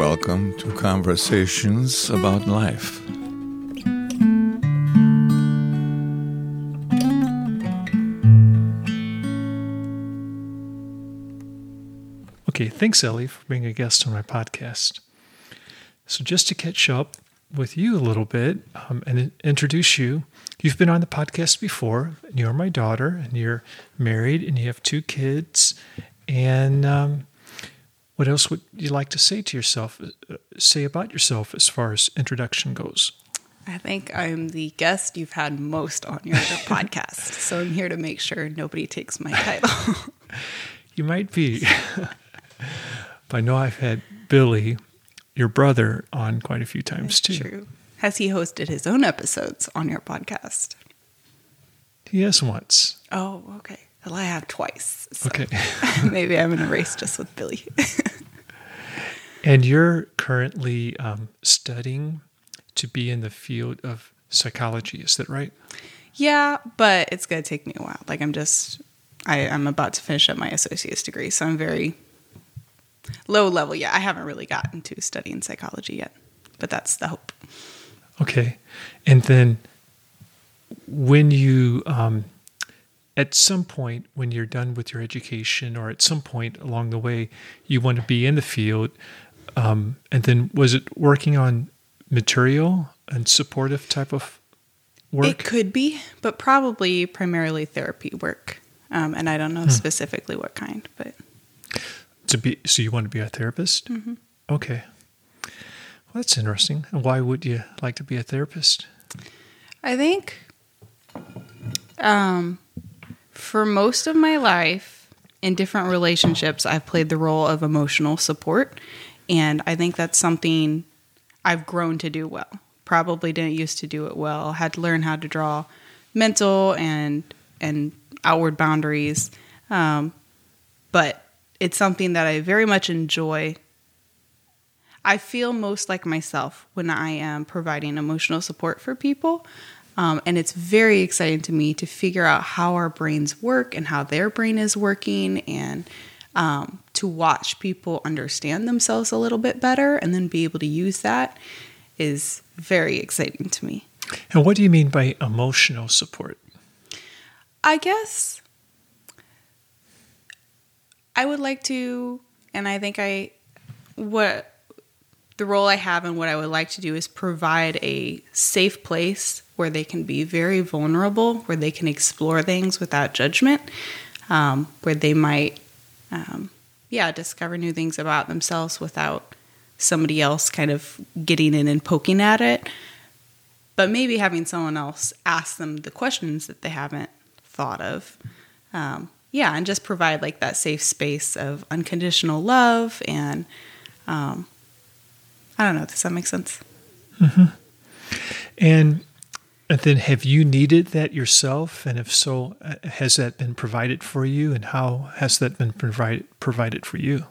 welcome to Conversations About Life. Okay, thanks, Ellie, for being a guest on my podcast. So, just to catch up with you a little bit um, and introduce you, you've been on the podcast before. And you're my daughter, and you're married, and you have two kids. And um, what else would you like to say to yourself, uh, say about yourself as far as introduction goes? I think I'm the guest you've had most on your podcast. So I'm here to make sure nobody takes my title. you might be. but I know I've had Billy, your brother, on quite a few times That's too. True. Has he hosted his own episodes on your podcast? He has once. Oh, okay. Well, I have twice. So Okay. maybe I'm in a race just with Billy. and you're currently um, studying to be in the field of psychology. Is that right? yeah, but it's going to take me a while. Like I'm just, I, I'm about to finish up my associate's degree, so I'm very low level. Yeah, I haven't really gotten to studying psychology yet, but that's the hope. Okay. And then when you, um, at some point when you're done with your education or at some point along the way, you want to be in the field. Um, and then was it working on material and supportive type of work? It could be, but probably primarily therapy work. Um, and I don't know specifically what kind, but to be so you want to be a therapist? Mm-hmm. Okay. Well, that's interesting. And why would you like to be a therapist? I think um, for most of my life in different relationships, I've played the role of emotional support. And I think that's something I've grown to do well. Probably didn't used to do it well. Had to learn how to draw mental and and outward boundaries. Um, but it's something that I very much enjoy. I feel most like myself when I am providing emotional support for people. Um, and it's very exciting to me to figure out how our brains work and how their brain is working and um, to watch people understand themselves a little bit better and then be able to use that is very exciting to me. And what do you mean by emotional support? I guess I would like to, and I think I, what the role I have and what I would like to do is provide a safe place where they can be very vulnerable, where they can explore things without judgment, um, where they might, um, yeah, discover new things about themselves without somebody else kind of getting in and poking at it. But maybe having someone else ask them the questions that they haven't thought of. Um, yeah, and just provide like that safe space of unconditional love and um, I don't know. Does that make sense? And, and then have you needed that yourself? And if so, uh, has that been provided for you? And how has that been provided provided for you?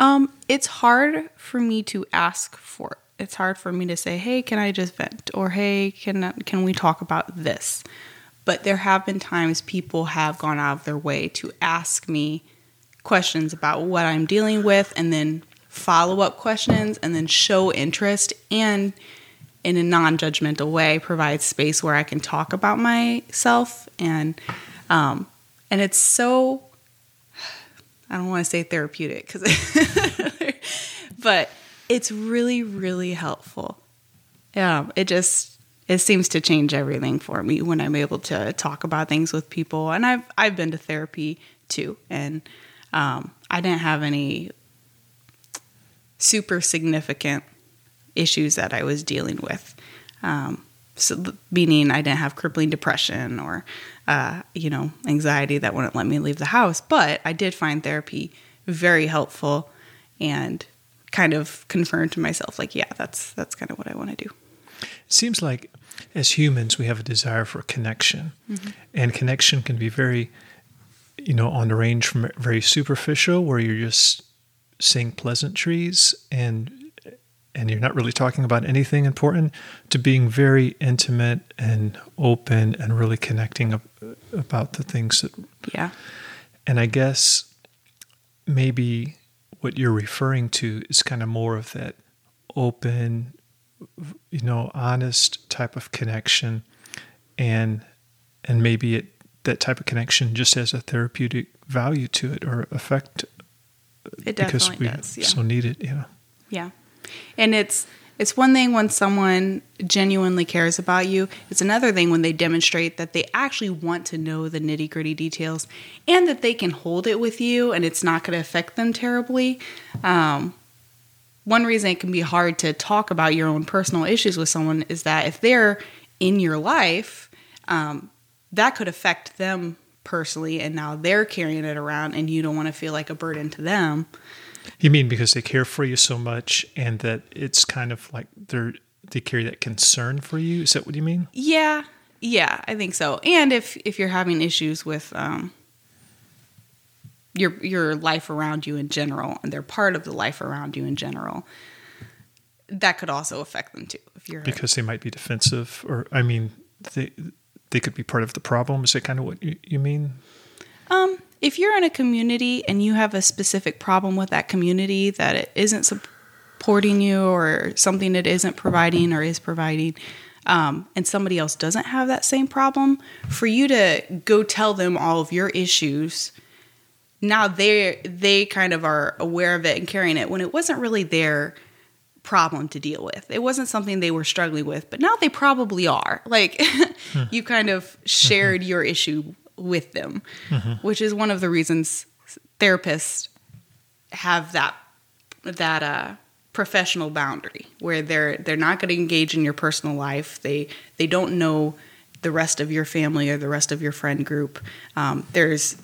Um, it's hard for me to ask for. It. It's hard for me to say, "Hey, can I just vent?" or "Hey, can can we talk about this?" But there have been times people have gone out of their way to ask me questions about what I'm dealing with, and then follow up questions, and then show interest and in a non-judgmental way provides space where I can talk about myself and um, and it's so I don't want to say therapeutic because but it's really really helpful. Yeah, it just it seems to change everything for me when I'm able to talk about things with people and I've I've been to therapy too and um, I didn't have any super significant issues that I was dealing with. Um, so meaning I didn't have crippling depression or uh, you know anxiety that wouldn't let me leave the house, but I did find therapy very helpful and kind of confirmed to myself like yeah that's that's kind of what I want to do. It seems like as humans, we have a desire for connection, and connection can be very, you know, on the range from very superficial, where you're just saying pleasantries and and you're not really talking about anything important, to being very intimate and open and really connecting ab- about the things that. Yeah. And I guess maybe what you're referring to is kind of more of that open, you know, honest type of connection, and and maybe it that type of connection just has a therapeutic value to it or effect uh, It because definitely we does. Yeah. so need it. Yeah. Yeah. And it's it's one thing when someone genuinely cares about you. It's another thing when they demonstrate that they actually want to know the nitty gritty details and that they can hold it with you and it's not going to affect them terribly. Um, one reason it can be hard to talk about your own personal issues with someone is that if they're in your life, um, that could affect them personally, and now they're carrying it around, and you don't want to feel like a burden to them. You mean because they care for you so much, and that it's kind of like they're they carry that concern for you? Is that what you mean? Yeah, yeah, I think so. And if if you're having issues with um, your your life around you in general, and they're part of the life around you in general, that could also affect them too. If you're Because they might be defensive, or I mean, they they could be part of the problem. Is that kind of what you, you mean? Um, if you're in a community and you have a specific problem with that community that it isn't supporting you or something it isn't providing or is providing, um, and somebody else doesn't have that same problem, for you to go tell them all of your issues, now they they kind of are aware of it and carrying it when it wasn't really their problem to deal with. It wasn't something they were struggling with, but now they probably are. Like you kind of shared your issue with them, which is one of the reasons therapists have that that uh professional boundary where they're they're not going to engage in your personal life. They they don't know the rest of your family or the rest of your friend group. Um, there's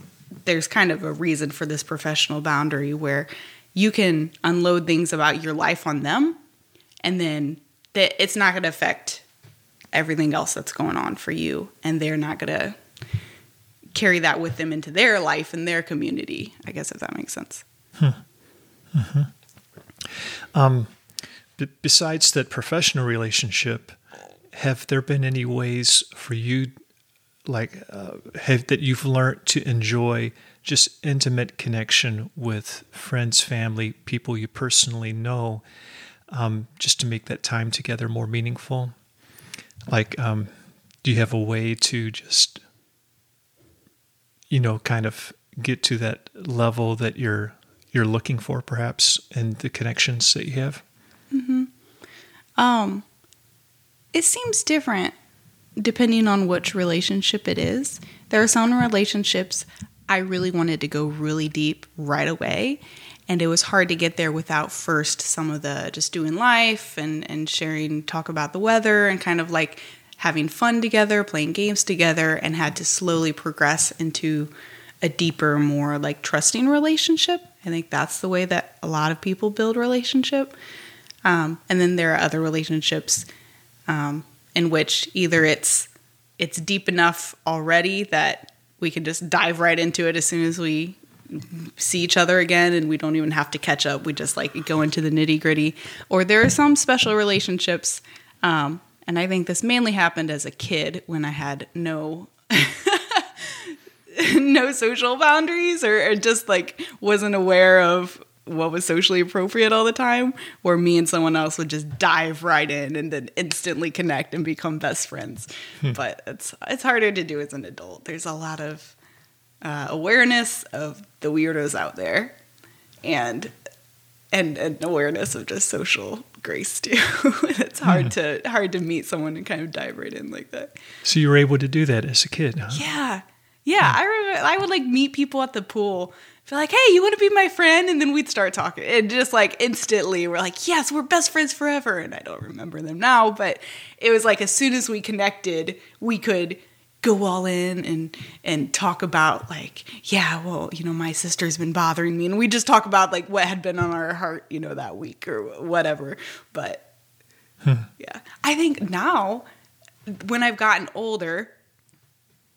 there's kind of a reason for this professional boundary where you can unload things about your life on them and then that it's not going to affect everything else that's going on for you and they're not going to carry that with them into their life and their community i guess if that makes sense. B- besides that professional relationship, have there been any ways for you, like, uh, have that you've learned to enjoy just intimate connection with friends, family, people you personally know, um, just to make that time together more meaningful? Like, um, do you have a way to just, you know, kind of get to that level that you're you're looking for, perhaps, in the connections that you have? Um, it seems different depending on which relationship it is. There are some relationships I really wanted to go really deep right away, and it was hard to get there without first some of the just doing life and and sharing talk about the weather and kind of like having fun together, playing games together, and had to slowly progress into a deeper, more like trusting relationship. I think that's the way that a lot of people build relationship. Um, and then there are other relationships um, in which either it's it's deep enough already that we can just dive right into it as soon as we see each other again and we don't even have to catch up we just like go into the nitty gritty or there are some special relationships um, and i think this mainly happened as a kid when i had no no social boundaries or, or just like wasn't aware of what was socially appropriate all the time where me and someone else would just dive right in and then instantly connect and become best friends. But it's it's harder to do as an adult. There's a lot of uh, awareness of the weirdos out there. And and and awareness of just social grace too it's hard hmm. to hard to meet someone and kind of dive right in like that So you were able to do that as a kid, huh? yeah. Yeah. Hmm. I remember I would like meet people at the pool, be like, hey, you want to be my friend? And then we'd start talking. And just like instantly we're like, yes, we're best friends forever. And I don't remember them now, but it was like as soon as we connected, we could go all in and and talk about like, yeah, well, you know, my sister's been bothering me. And we just talk about like what had been on our heart, you know, that week or whatever. But hmm. yeah. I think now when I've gotten older,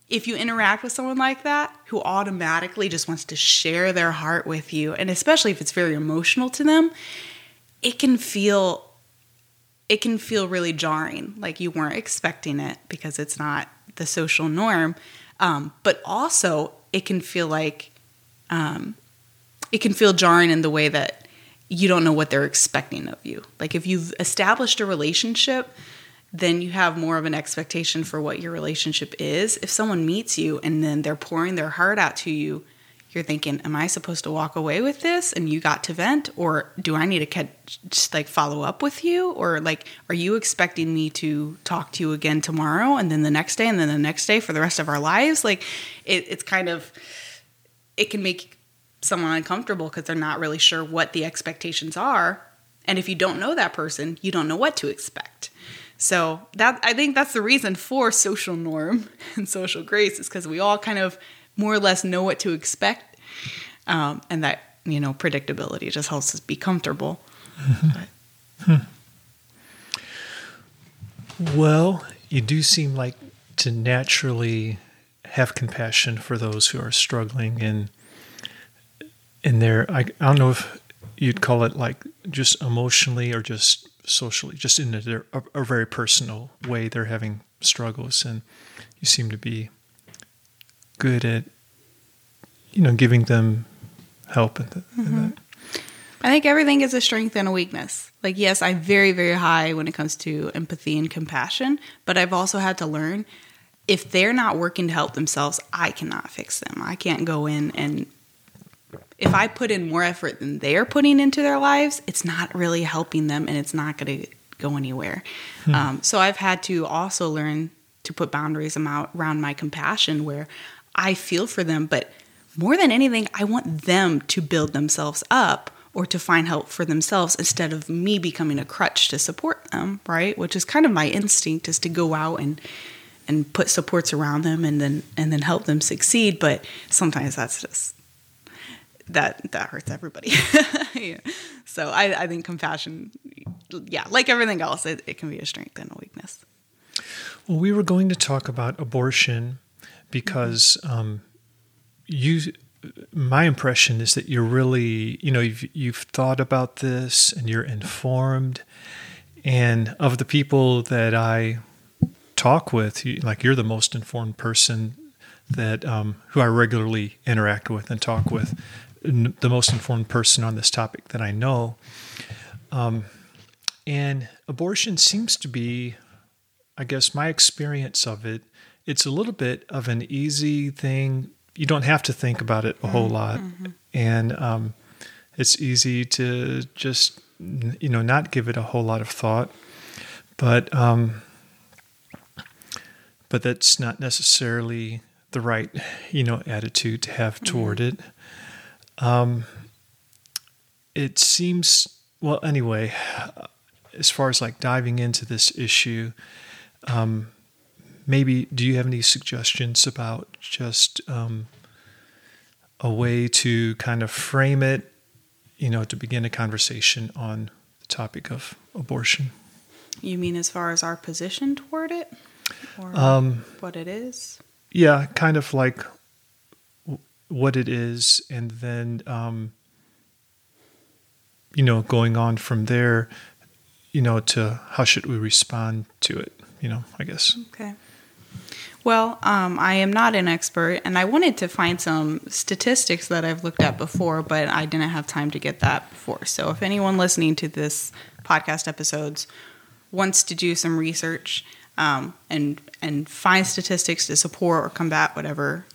if you interact with someone like that who automatically just wants to share their heart with you and especially if it's very emotional to them it can feel it can feel really jarring like you weren't expecting it because it's not the social norm um, but also it can feel like um, it can feel jarring in the way that you don't know what they're expecting of you. Like if you've established a relationship, then you have more of an expectation for what your relationship is. If someone meets you and then they're pouring their heart out to you, you're thinking, "Am I supposed to walk away with this?" And you got to vent, or do I need to catch, just like follow up with you, or like, are you expecting me to talk to you again tomorrow, and then the next day, and then the next day for the rest of our lives? Like, it, it's kind of, it can make someone uncomfortable because they're not really sure what the expectations are, and if you don't know that person, you don't know what to expect. So that I think that's the reason for social norm and social grace is because we all kind of more or less know what to expect, um, and that you know predictability just helps us be comfortable. Well, you do seem like to naturally have compassion for those who are struggling in in their I, I don't know if you'd call it like just emotionally or just socially just in a, a very personal way they're having struggles and you seem to be good at you know giving them help and, th- and that. I think everything is a strength and a weakness. Like, yes, I'm very, very high when it comes to empathy and compassion, but I've also had to learn if they're not working to help themselves, I cannot fix them. I can't go in and if I put in more effort than they're putting into their lives, it's not really helping them and it's not going to go anywhere. Um, so I've had to also learn to put boundaries around my compassion where I feel for them, but more than anything, I want them to build themselves up or to find help for themselves instead of me becoming a crutch to support them, right? Which is kind of my instinct is to go out and and put supports around them and then and then help them succeed, but sometimes that's just that that hurts everybody. Yeah. So I, I think compassion, yeah, like everything else, it, it can be a strength and a weakness. Well, we were going to talk about abortion because um, you. My impression is that you're really, you know, you've, you've thought about this and you're informed. And of the people that I talk with, you, like you're the most informed person that um, who I regularly interact with and talk with, the most informed person on this topic that I know. Um, and abortion seems to be I guess my experience of it, it's a little bit of an easy thing. You don't have to think about it a whole lot, and um, it's easy to just you know not give it a whole lot of thought. But um, but that's not necessarily the right you know attitude to have toward it. Um, it seems well anyway. As far as like diving into this issue, um, maybe do you have any suggestions about just um, a way to kind of frame it you know to begin a conversation on the topic of abortion You mean as far as our position toward it, or um, what it is? yeah kind of like what it is and then um, you know going on from there you know to how should we respond to it you know i guess Okay. Well, um, I am not an expert, and I wanted to find some statistics that I've looked at before, but I didn't have time to get that before. So, if anyone listening to this podcast episodes wants to do some research um, and and find statistics to support or combat whatever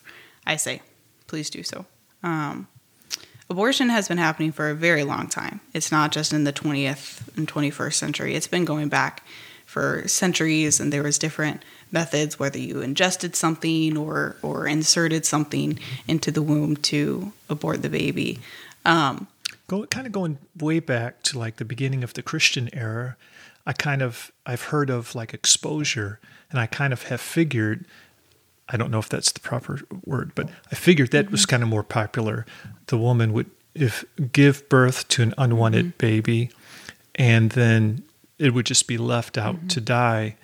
I say, please do so. Um, abortion has been happening for a very long time. It's not just in the 20th and 21st century. It's been going back for centuries, and there was different methods, whether you ingested something or or inserted something into the womb to abort the baby. Um, Go, kind of going way back to like the beginning of the Christian era, I kind of I've heard of like exposure, and I kind of have figured, I don't know if that's the proper word, but I figured that was kind of more popular. The woman would if give birth to an unwanted baby, and then it would just be left out to die.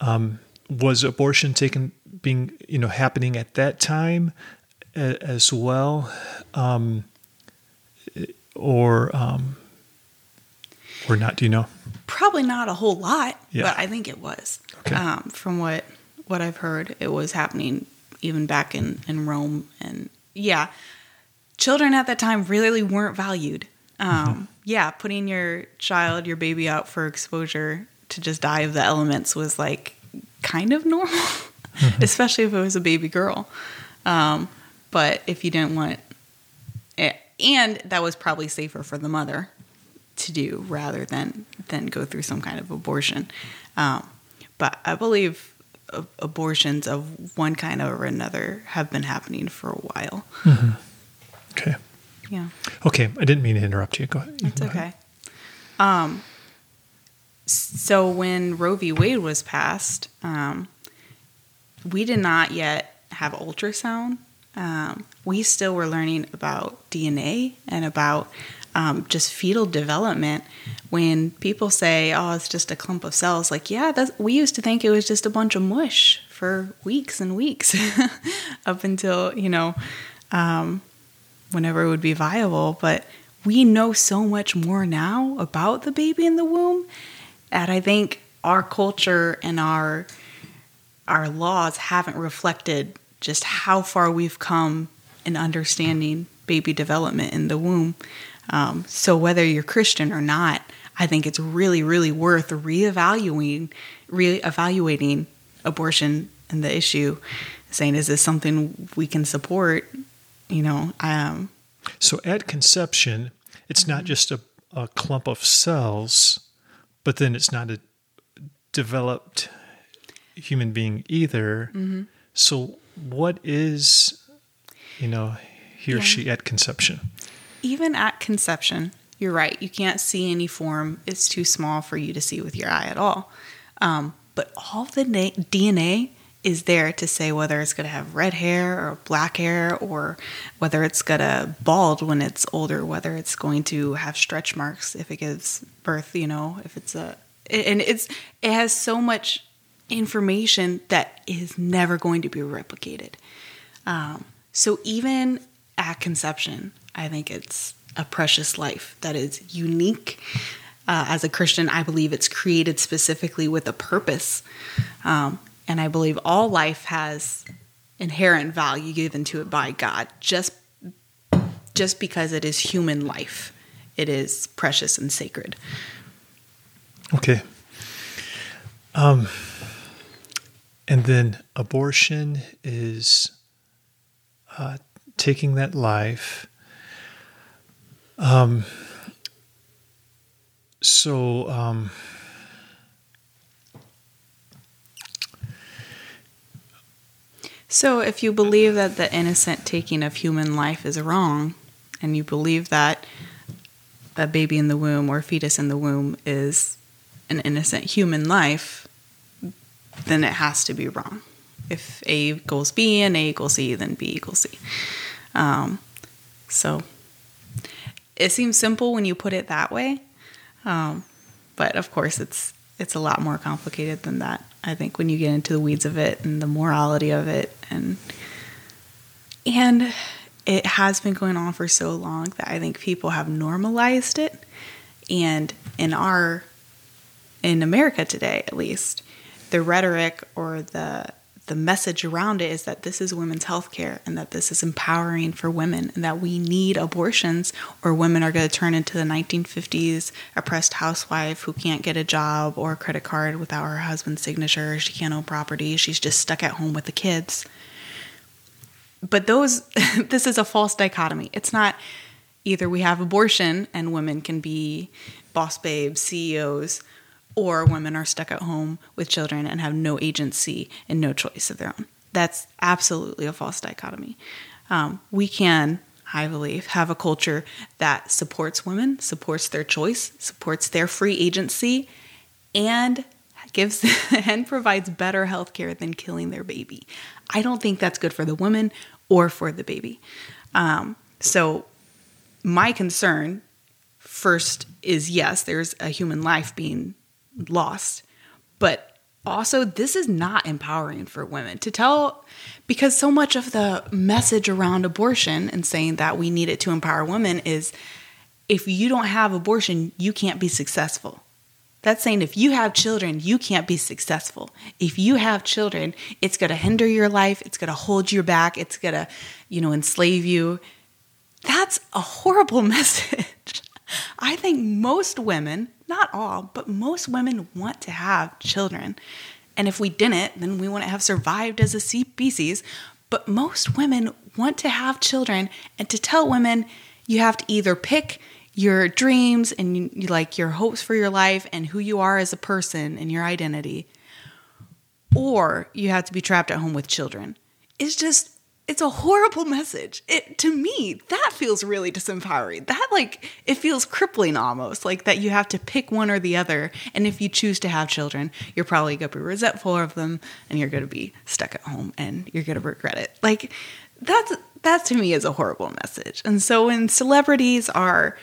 Um, was abortion taken being you know happening at that time as well? Um, or um, or not? Do you know? probably not a whole lot, Yeah. but I think it was. Okay. Um, from what what I've heard, it was happening even back in in Rome, and yeah, children at that time really weren't valued. Um, Yeah, putting your child, your baby out for exposure to just die of the elements was like kind of normal, especially if it was a baby girl. Um, but if you didn't want it, and that was probably safer for the mother to do rather than than go through some kind of abortion. Um, but I believe a- abortions of one kind or another have been happening for a while. Okay. Yeah. Okay. I didn't mean to interrupt you. Go ahead. It's can go ahead. okay. Um, so when Roe v. Wade was passed, um, we did not yet have ultrasound. Um, we still were learning about DNA and about um, just fetal development. When people say, "Oh, it's just a clump of cells," like, yeah, we used to think it was just a bunch of mush for weeks and weeks, up until you know um, whenever it would be viable. But we know so much more now about the baby in the womb that I think our culture and our our laws haven't reflected just how far we've come in understanding baby development in the womb. Um, so whether you're Christian or not, I think it's really, really worth reevaluating, reevaluating abortion and the issue, saying is this something we can support? You know, um, So at conception, it's not just a, a clump of cells, but then it's not a developed human being either. So what is, you know, he or Yeah. she at conception? even at conception, you're right. You can't see any form. It's too small for you to see with your eye at all. Um, but all the na- DNA is there to say whether it's going to have red hair or black hair, or whether it's going to bald when it's older, whether it's going to have stretch marks if it gives birth. You know, if it's a and it's it has so much information that is never going to be replicated. Um, so even at conception, I think it's a precious life that is unique. Uh, as a Christian, I believe it's created specifically with a purpose, um, and I believe all life has inherent value given to it by God. Just just because it is human life, it is precious and sacred. Okay. Um, and then abortion is uh, taking that life. Um, so, um, So, if you believe that the innocent taking of human life is wrong, and you believe that a baby in the womb or fetus in the womb is an innocent human life, then it has to be wrong. If A equals B and A equals C, then B equals C. Um, so, it seems simple when you put it that way, um, but of course, it's it's a lot more complicated than that. I think when you get into the weeds of it and the morality of it, and and it has been going on for so long that I think people have normalized it, and in our in America today, at least, the rhetoric or the the message around it is that this is women's health care and that this is empowering for women and that we need abortions or women are going to turn into the 1950s oppressed housewife who can't get a job or a credit card without her husband's signature. She can't own property. She's just stuck at home with the kids. But those, this is a false dichotomy. It's not either we have abortion and women can be boss babes, CEOs, or women are stuck at home with children and have no agency and no choice of their own. That's absolutely a false dichotomy. Um, we can, I believe, have a culture that supports women, supports their choice, supports their free agency, and gives and provides better health care than killing their baby. I don't think that's good for the woman or for the baby. Um, so, my concern first is yes, there's a human life being lost, but also this is not empowering for women to tell because so much of the message around abortion and saying that we need it to empower women is if you don't have abortion, you can't be successful. That's saying if you have children, you can't be successful. If you have children, it's going to hinder your life, it's going to hold you back, it's going to, you know, enslave you. That's a horrible message. I think most women, not all, but most women want to have children. And if we didn't, then we wouldn't have survived as a species. But most women want to have children, and to tell women you have to either pick your dreams and you, like your hopes for your life and who you are as a person and your identity, or you have to be trapped at home with children. It's just it's a horrible message. It to me, that feels really disempowering. That like it feels crippling almost, like that you have to pick one or the other. And if you choose to have children, you're probably gonna be resentful of them and you're gonna be stuck at home and you're gonna regret it. Like that's that to me is a horrible message. And so when celebrities are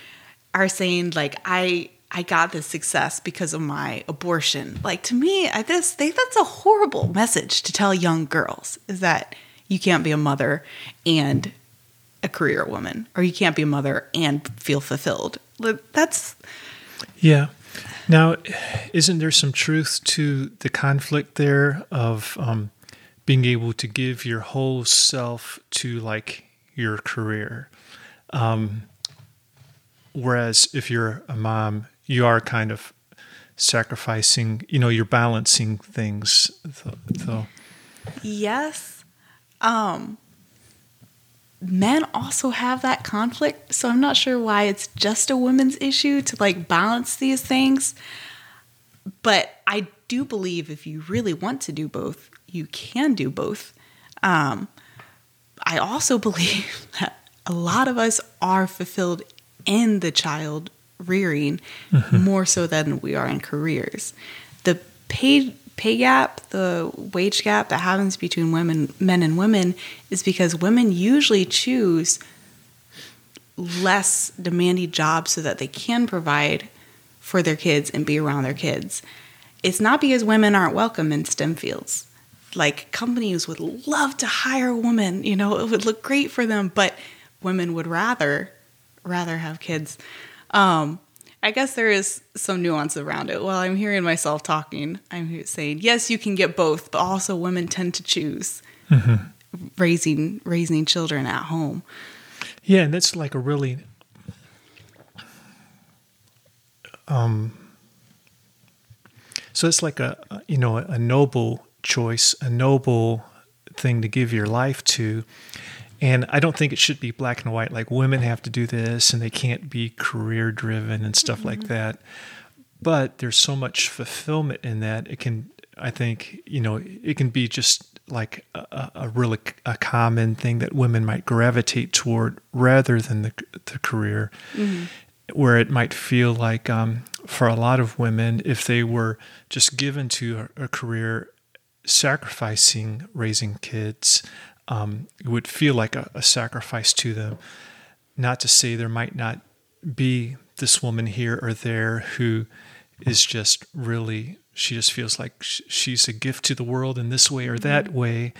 are saying like I I got this success because of my abortion. Like to me, I just think that's a horrible message to tell young girls is that you can't be a mother and a career woman, or you can't be a mother and feel fulfilled. That's yeah. Now, isn't there some truth to the conflict there of um, being able to give your whole self to like your career? Um, whereas if you're a mom, you are kind of sacrificing, you know, you're balancing things. So, so. Yes um, men also have that conflict, so I'm not sure why it's just a women's issue to like balance these things. But I do believe if you really want to do both, you can do both. Um, I also believe that a lot of us are fulfilled in the child rearing mm-hmm. more so than we are in careers. The paid pay gap, the wage gap that happens between women, men and women, is because women usually choose less demanding jobs so that they can provide for their kids and be around their kids. It's not because women aren't welcome in STEM fields. Like companies would love to hire a woman, you know, it would look great for them, but women would rather rather have kids. Um, I guess there is some nuance around it. While I'm hearing myself talking, I'm saying yes, you can get both, but also women tend to choose mm-hmm. raising raising children at home. Yeah, and that's like a really um. So it's like a you know a noble choice, a noble thing to give your life to, and I don't think it should be black and white, like women have to do this and they can't be career driven and stuff mm-hmm. like that. But there's so much fulfillment in that. It can, I think, you know, it can be just like a, a really a common thing that women might gravitate toward rather than the, the career. Mm-hmm. Where it might feel like, um, for a lot of women, if they were just given to a, a career sacrificing raising kids, um, it would feel like a, a sacrifice to them. Not to say there might not be this woman here or there who is just really she just feels like she's a gift to the world in this way or that mm-hmm. way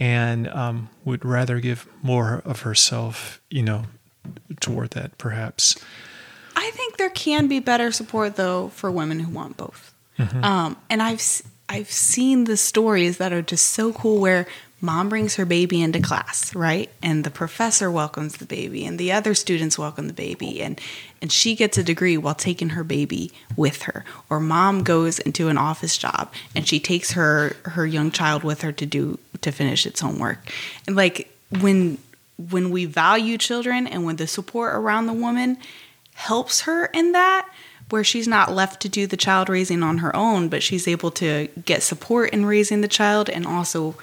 and um, would rather give more of herself you know toward that perhaps i think there can be better support though for women who want both mm-hmm. um, and i've i've seen the stories that are just so cool where mom brings her baby into class, right? And the professor welcomes the baby and the other students welcome the baby and and she gets a degree while taking her baby with her. Or mom goes into an office job and she takes her her young child with her to do to finish its homework. And like when when we value children and when the support around the woman helps her in that where she's not left to do the child raising on her own, but she's able to get support in raising the child and also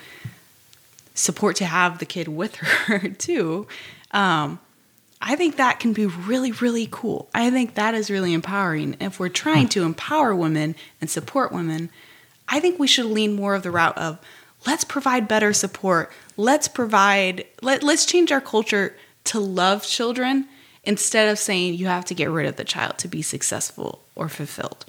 support to have the kid with her too. Um, I think that can be really, really cool. I think that is really empowering. If we're trying to empower women and support women, I think we should lean more of the route of let's provide better support. Let's provide let, let's change our culture to love children instead of saying you have to get rid of the child to be successful or fulfilled.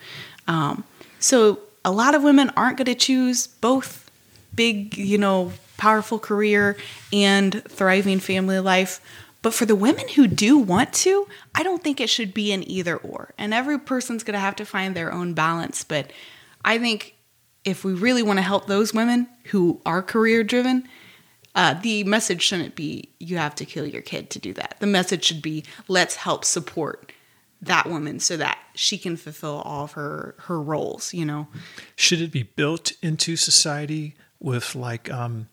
Um, so a lot of women aren't going to choose both big, you know, powerful career and thriving family life. But for the women who do want to, I don't think it should be an either or. And every person's going to have to find their own balance. But I think if we really want to help those women who are career driven, Uh, the message shouldn't be you have to kill your kid to do that. The message should be let's help support that woman so that she can fulfill all of her her roles. You know, Should it be built into society with like, um,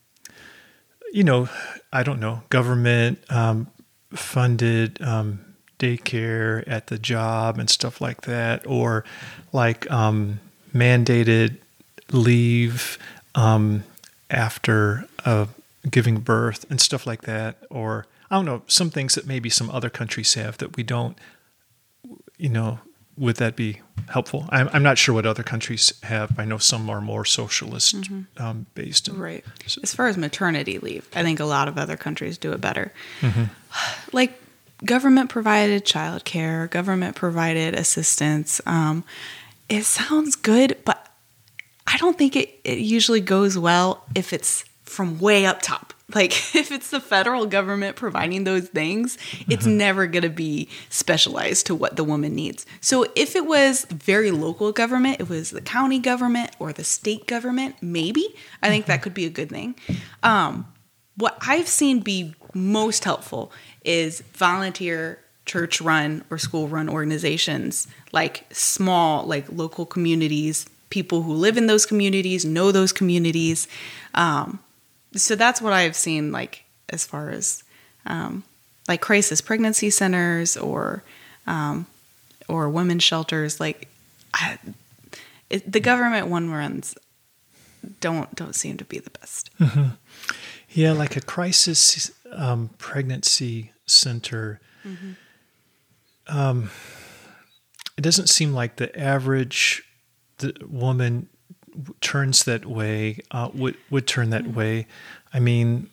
you know, I don't know, government um, funded um, daycare at the job and stuff like that, or like um, mandated leave um, after uh, giving birth and stuff like that, or I don't know, some things that maybe some other countries have that we don't you know, would that be helpful? I'm, I'm not sure what other countries have. I know some are more socialist um, based. and- Right. So- As far as maternity leave, I think a lot of other countries do it better. Like government provided childcare, government provided assistance. Um, it sounds good, but I don't think it, it usually goes well if it's from way up top. Like if it's the federal government providing those things, it's never going to be specialized to what the woman needs. So if it was very local government, it was the county government or the state government, maybe I think that could be a good thing. Um, what I've seen be most helpful is volunteer church run or school run organizations like small like local communities people who live in those communities know those communities um, so that's what i've seen like as far as um, like crisis pregnancy centers or um, or women's shelters like I, it, the government one runs don't don't seem to be the best Yeah, like a crisis um, pregnancy center. Um, it doesn't seem like the average the woman turns that way. Uh, would would turn that way. I mean,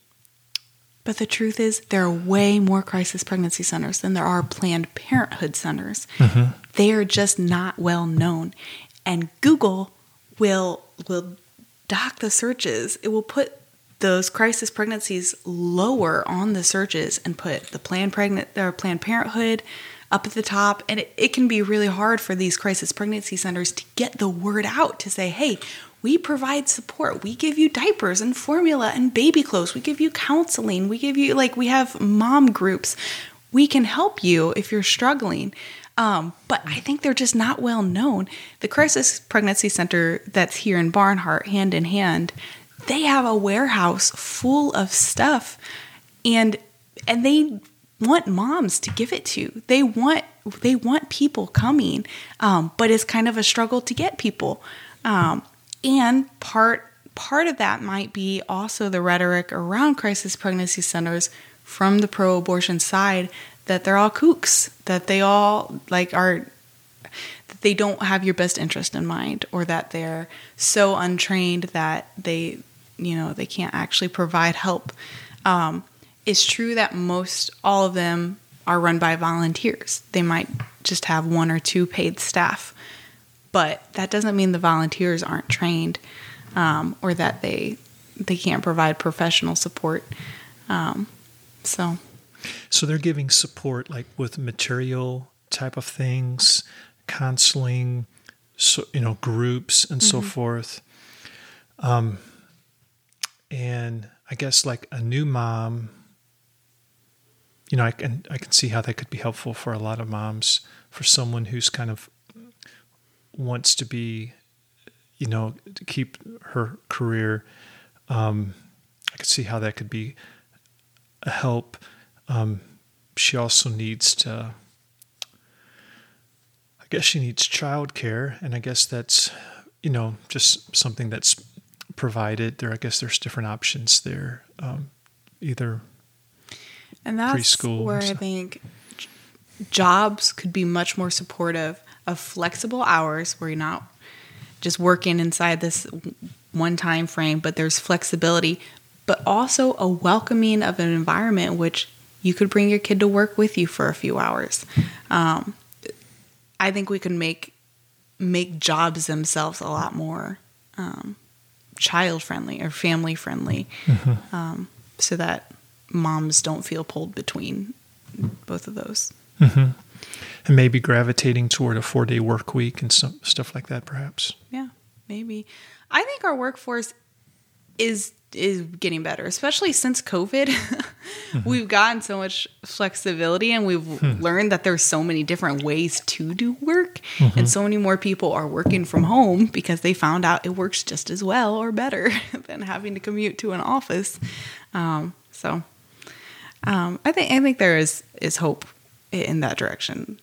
But the truth is, there are way more crisis pregnancy centers than there are Planned Parenthood centers. They are just not well known, and Google will will dock the searches. It will put those crisis pregnancies lower on the searches and put the Planned Pregnant or Planned Parenthood up at the top. And it, it can be really hard for these crisis pregnancy centers to get the word out to say, hey, we provide support. We give you diapers and formula and baby clothes. We give you counseling. We give you, like, we have mom groups. We can help you if you're struggling. Um, but I think they're just not well known. The Crisis Pregnancy Center that's here in Barnhart, hand in hand, they have a warehouse full of stuff and and they want moms to give it to. They want they want people coming um, but it's kind of a struggle to get people. Um, and part part of that might be also the rhetoric around crisis pregnancy centers from the pro-abortion side that they're all kooks that they all like are that they don't have your best interest in mind or that they're so untrained that they you know they can't actually provide help. Um, it's true that most all of them are run by volunteers. They might just have one or two paid staff but that doesn't mean the volunteers aren't trained um, or that they they can't provide professional support um, so. So they're giving support like with material type of things, counseling, so you know groups and so forth. Um, and I guess like a new mom, you know, I can I can see how that could be helpful for a lot of moms. For someone who's kind of wants to be, you know, to keep her career, um, I could see how that could be a help. Um, she also needs to. I guess she needs childcare, and I guess that's, you know, just something that's provided there. I guess there's different options there. Um, either And that's preschool where I think jobs could be much more supportive of flexible hours where you're not just working inside this one time frame, but there's flexibility, but also a welcoming of an environment which you could bring your kid to work with you for a few hours. Um, I think we can make make jobs themselves a lot more um, child friendly or family friendly, um, so that moms don't feel pulled between both of those. Mm-hmm. and maybe gravitating toward a four day work week and some stuff like that, perhaps. Yeah, maybe. I think our workforce is is getting better, especially since COVID. Mm-hmm. we've gotten so much flexibility and we've hmm. learned that there's so many different ways to do work. Mm-hmm. And so many more people are working from home because they found out it works just as well or better than having to commute to an office. Um, so um, I think I think there is is hope in that direction.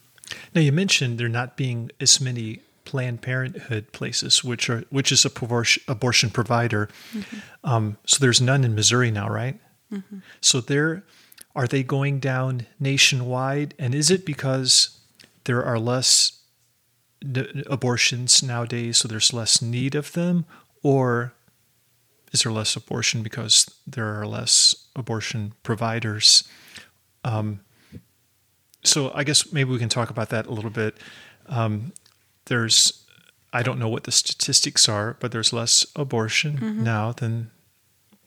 Now you mentioned there not being as many Planned Parenthood places, which are which is a abortion, abortion provider. Um, so there's none in Missouri now, right? So there, are they going down nationwide? And is it because there are less d- abortions nowadays, so there's less need of them, or is there less abortion because there are less abortion providers? Um, so I guess maybe we can talk about that a little bit. Um, there's, I don't know what the statistics are, but there's less abortion now than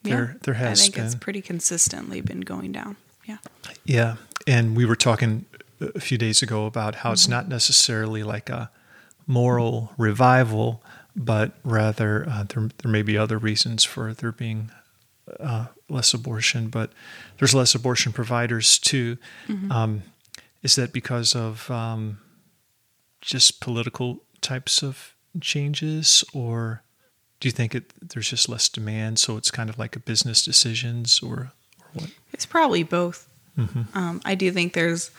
there there has Mm-hmm. I think been. it's pretty consistently been going down. Yeah. Yeah, and we were talking a few days ago about how it's not necessarily like a moral revival, but rather uh, there there may be other reasons for there being uh, less abortion, but there's less abortion providers too. Um, is that because of um, just political types of changes, or do you think it, there's just less demand, so it's kind of like a business decisions, or or what? It's probably both. Um, I do think there's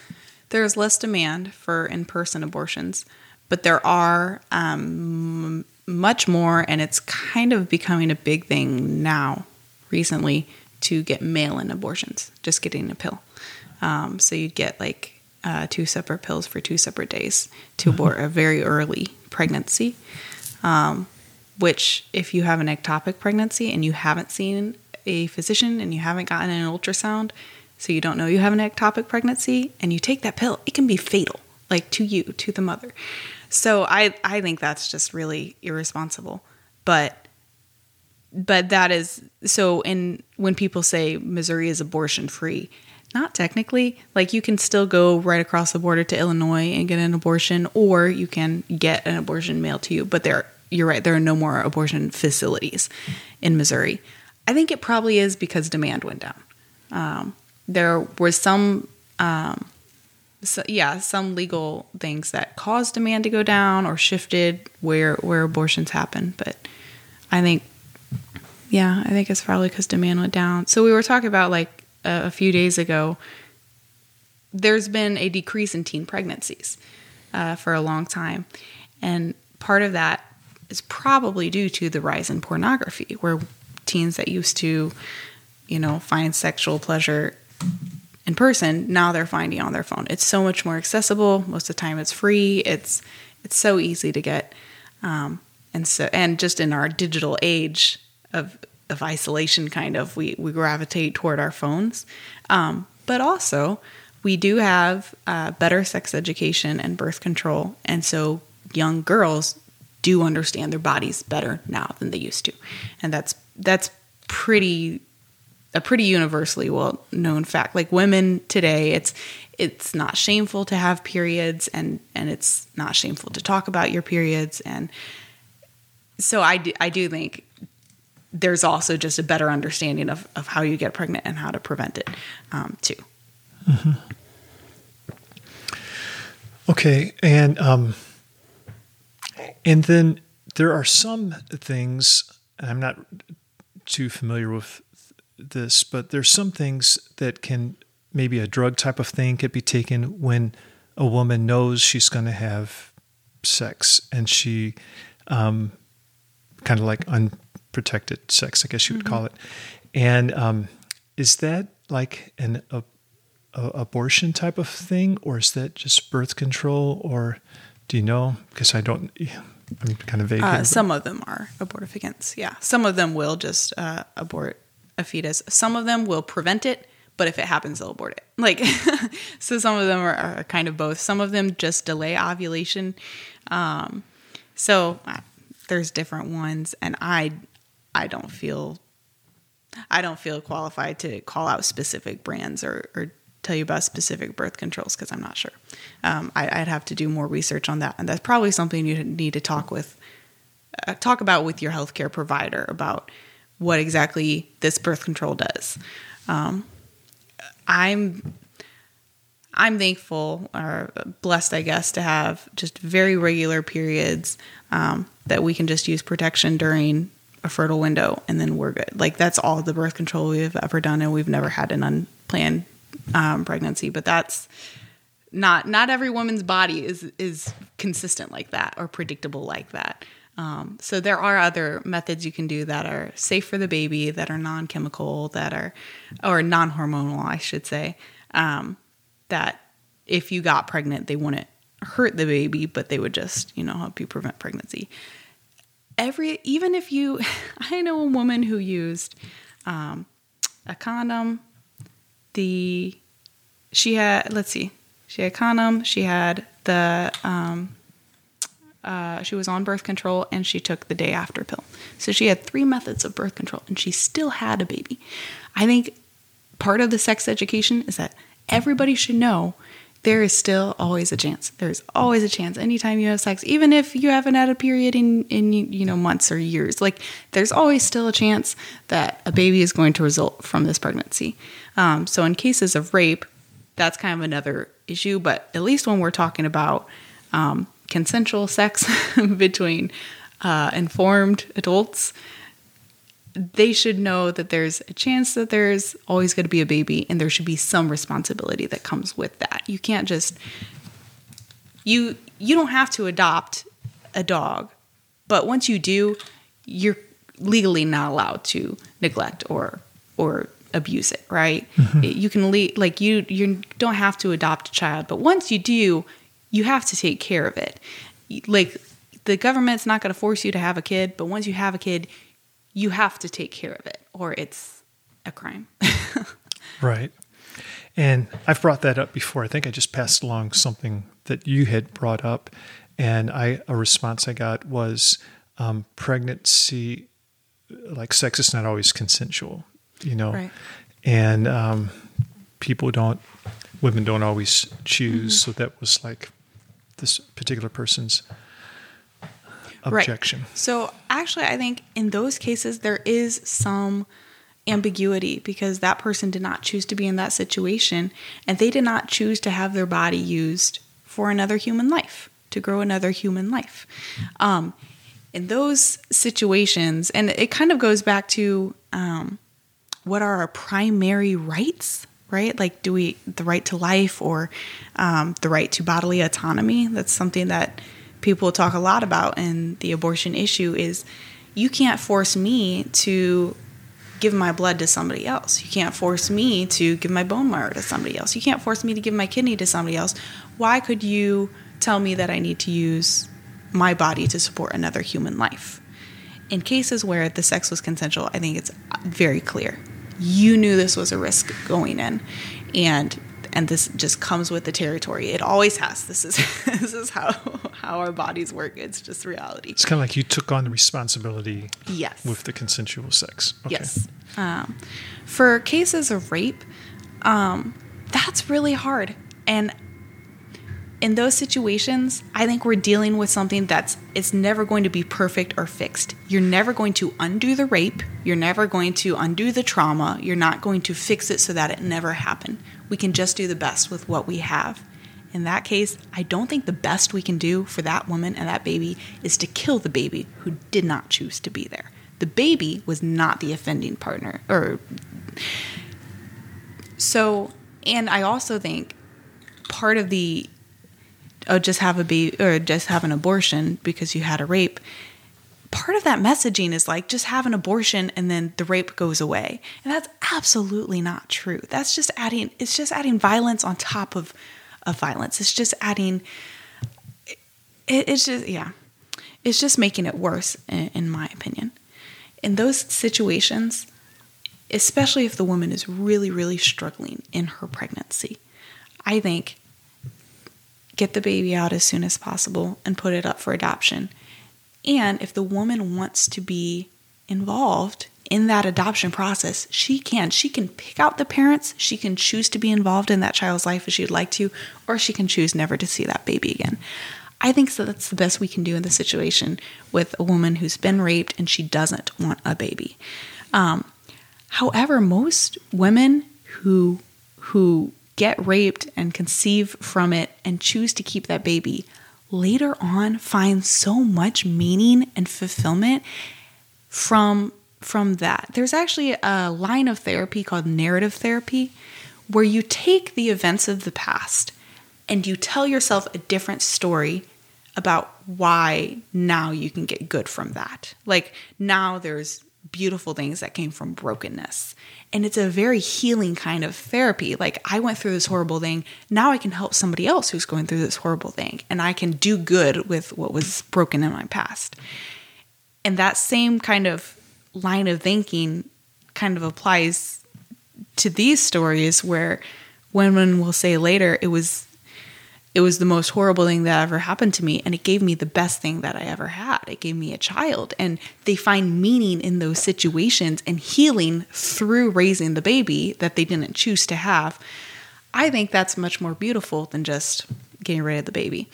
there's less demand for in-person abortions, but there are um, much more, and it's kind of becoming a big thing now, recently, to get mail-in abortions, just getting a pill. Um, so you'd get like uh, two separate pills for two separate days to abort a very early pregnancy. Um, which, if you have an ectopic pregnancy and you haven't seen a physician and you haven't gotten an ultrasound, so you don't know you have an ectopic pregnancy, and you take that pill, it can be fatal, like to you, to the mother. So I, I think that's just really irresponsible. But but that is so in when people say Missouri is abortion free, not technically. Like you can still go right across the border to Illinois and get an abortion, or you can get an abortion mailed to you. But there, you're right. There are no more abortion facilities in Missouri. I think it probably is because demand went down. Um, there was some, um, so, yeah, some legal things that caused demand to go down or shifted where where abortions happen. But I think yeah, I think it's probably because demand went down. So we were talking about like a, a few days ago. There's been a decrease in teen pregnancies uh, for a long time, and part of that is probably due to the rise in pornography, where teens that used to, you know, find sexual pleasure in person now they're finding on their phone. It's so much more accessible. Most of the time, it's free. It's it's so easy to get, um, and so and just in our digital age of of isolation, kind of we we gravitate toward our phones, um, but also we do have uh, better sex education and birth control, and so young girls do understand their bodies better now than they used to, and that's that's pretty a pretty universally well known fact. Like women today, it's it's not shameful to have periods, and and it's not shameful to talk about your periods, and so I do, I do think there's also just a better understanding of, of how you get pregnant and how to prevent it um, too. Okay, and um, and then there are some things and I'm not too familiar with this, but there's some things that can maybe a drug type of thing could be taken when a woman knows she's going to have sex and she um, kind of like unprotected sex, I guess you would call it. And um, is that like an a, a abortion type of thing, or is that just birth control, or do you know? Because I don't. I'm kind of vague. Uh, but- some of them are abortificants. Yeah, some of them will just uh, abort a fetus. Some of them will prevent it, but if it happens, they'll abort it. Like, so some of them are, are kind of both. Some of them just delay ovulation. Um, so there's different ones, and I, I don't feel, I don't feel qualified to call out specific brands or, or tell you about specific birth controls because I'm not sure. Um, I, I'd have to do more research on that, and that's probably something you need to talk with, uh, talk about with your healthcare provider about what exactly this birth control does. Um, I'm I'm thankful or blessed, I guess, to have just very regular periods um, that we can just use protection during a fertile window, and then we're good. Like that's all the birth control we've ever done, and we've never had an unplanned um, pregnancy. But that's not not every woman's body is is consistent like that or predictable like that. Um, so there are other methods you can do that are safe for the baby, that are non-chemical, that are or non-hormonal, I should say. Um, that if you got pregnant, they wouldn't hurt the baby, but they would just you know help you prevent pregnancy. Every even if you, I know a woman who used um, a condom. The she had let's see, she had a condom. She had the um, uh, she was on birth control and she took the day after pill. So she had three methods of birth control and she still had a baby. I think part of the sex education is that everybody should know there is still always a chance. There's always a chance anytime you have sex, even if you haven't had a period in in you know months or years. Like there's always still a chance that a baby is going to result from this pregnancy. Um, so in cases of rape, that's kind of another issue. But at least when we're talking about um, consensual sex between uh, informed adults, they should know that there's a chance that there's always going to be a baby and there should be some responsibility that comes with that. You can't just you you don't have to adopt a dog, but once you do, you're legally not allowed to neglect or or abuse it, right? Mm-hmm. You can le- like you you don't have to adopt a child, but once you do, you have to take care of it. Like the government's not going to force you to have a kid, but once you have a kid, you have to take care of it or it's a crime. right. And I've brought that up before. I think I just passed along something that you had brought up, and I a response I got was um, pregnancy, like sex is not always consensual, you know, right. and um, people don't, women don't always choose. Mm-hmm. So that was like this particular person's objection. Right. So actually, I think in those cases there is some ambiguity because that person did not choose to be in that situation and they did not choose to have their body used for another human life to grow another human life. Um, in those situations and it kind of goes back to um, what are our primary rights right? Like do we the right to life or um, the right to bodily autonomy? That's something that people talk a lot about in the abortion issue is you can't force me to give my blood to somebody else. You can't force me to give my bone marrow to somebody else. You can't force me to give my kidney to somebody else. Why could you tell me that I need to use my body to support another human life? In cases where the sex was consensual, I think it's very clear. You knew this was a risk going in, and and this just comes with the territory. It always has. This is this is how how our bodies work. It's just reality. It's kind of like you took on the responsibility. Yes. With the consensual sex. Okay. Yes. Um, for cases of rape, um, that's really hard, and in those situations, I think we're dealing with something that's it's never going to be perfect or fixed. You're never going to undo the rape, you're never going to undo the trauma, you're not going to fix it so that it never happened. We can just do the best with what we have. In that case, I don't think the best we can do for that woman and that baby is to kill the baby who did not choose to be there. The baby was not the offending partner or so and I also think part of the oh, just have a baby or just have an abortion because you had a rape. Part of that messaging is like just have an abortion and then the rape goes away. And that's absolutely not true. That's just adding it's just adding violence on top of of violence. It's just adding it, it's just yeah. It's just making it worse in, in my opinion. In those situations, especially if the woman is really really struggling in her pregnancy, I think get the baby out as soon as possible and put it up for adoption. And if the woman wants to be involved in that adoption process, she can. She can pick out the parents. She can choose to be involved in that child's life if she'd like to, or she can choose never to see that baby again. I think so that's the best we can do in the situation with a woman who's been raped and she doesn't want a baby. Um, however, most women who who get raped and conceive from it and choose to keep that baby later on find so much meaning and fulfillment from from that. There's actually a line of therapy called narrative therapy where you take the events of the past and you tell yourself a different story about why now you can get good from that. Like now there's beautiful things that came from brokenness. And it's a very healing kind of therapy. Like, I went through this horrible thing. Now I can help somebody else who's going through this horrible thing. And I can do good with what was broken in my past. And that same kind of line of thinking kind of applies to these stories where women will say later, it was it was the most horrible thing that ever happened to me and it gave me the best thing that i ever had. It gave me a child and they find meaning in those situations and healing through raising the baby that they didn't choose to have. I think that's much more beautiful than just getting rid of the baby.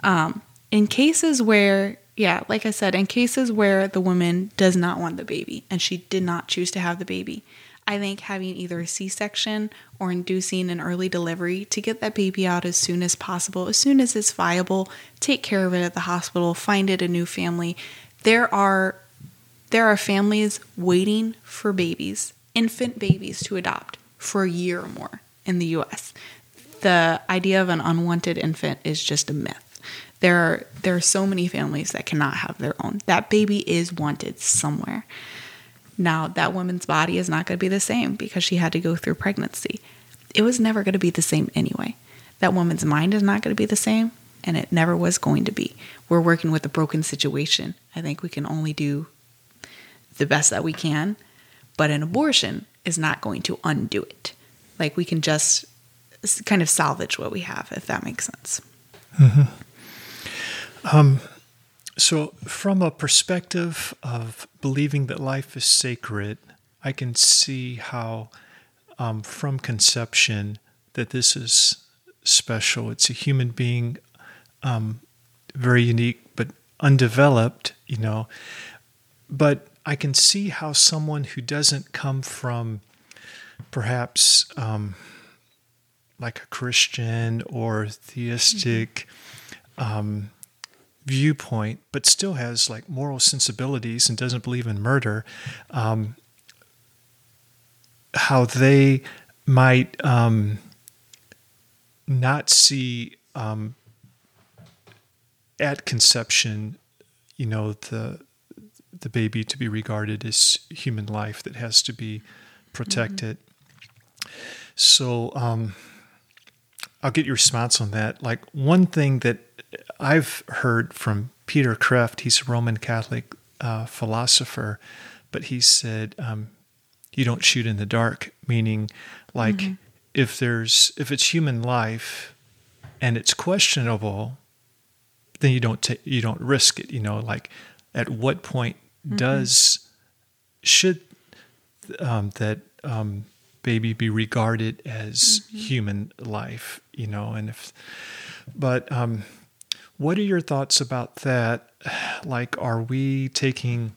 Um, in cases where yeah like i said in cases where the woman does not want the baby and she did not choose to have the baby I think having either a C section or inducing an early delivery to get that baby out as soon as possible, as soon as it's viable, take care of it at the hospital, find it a new family. There are there are families waiting for babies, infant babies to adopt for a year or more in the US. The idea of an unwanted infant is just a myth. There are there are so many families that cannot have their own. That baby is wanted somewhere. Now, that woman's body is not going to be the same because she had to go through pregnancy. It was never going to be the same anyway. That woman's mind is not going to be the same, and it never was going to be. We're working with a broken situation. I think we can only do the best that we can, but an abortion is not going to undo it. Like we can just kind of salvage what we have, if that makes sense. Mm-hmm. Um, so, from a perspective of believing that life is sacred, I can see how, um, from conception, that this is special. It's a human being, um, very unique but undeveloped, you know. But I can see how someone who doesn't come from perhaps um, like a Christian or theistic, mm-hmm viewpoint, but still has like moral sensibilities and doesn't believe in murder, um, how they might um, not see um, at conception, you know, the the baby to be regarded as human life that has to be protected. Mm-hmm. So um, I'll get your response on that. Like one thing that I've heard from Peter Kreeft, he's a Roman Catholic uh, philosopher, but he said, um, you don't shoot in the dark, meaning like mm-hmm. if there's if it's human life and it's questionable, then you don't ta- you don't risk it. You know, like at what point mm-hmm. does should um, that um, baby be regarded as mm-hmm. human life? You know, and if but um, what are your thoughts about that? Like, are we taking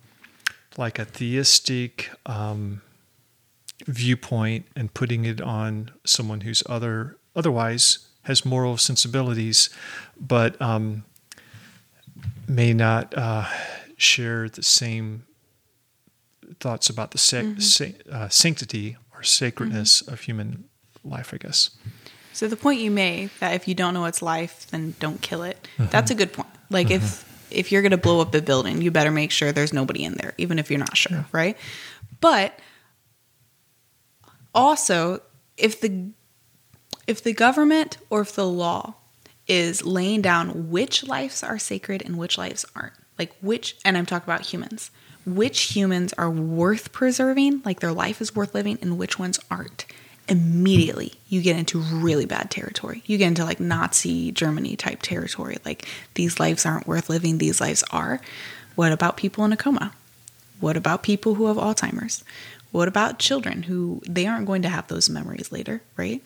like a theistic um, viewpoint and putting it on someone who's other otherwise has moral sensibilities, but um, may not uh, share the same thoughts about the mm-hmm. sa- uh, sanctity or sacredness mm-hmm. of human life, I guess. So the point you made that if you don't know it's life, then don't kill it. Mm-hmm. That's a good point. Like mm-hmm. if if you're going to blow up a building, you better make sure there's nobody in there, even if you're not sure, yeah. right? But also, if the if the government or if the law is laying down which lives are sacred and which lives aren't, like which, and I'm talking about humans, which humans are worth preserving, like their life is worth living, and which ones aren't immediately you get into really bad territory. You get into like Nazi Germany type territory. Like these lives aren't worth living, these lives are. What about people in a coma? What about people who have Alzheimer's? What about children who they aren't going to have those memories later, right?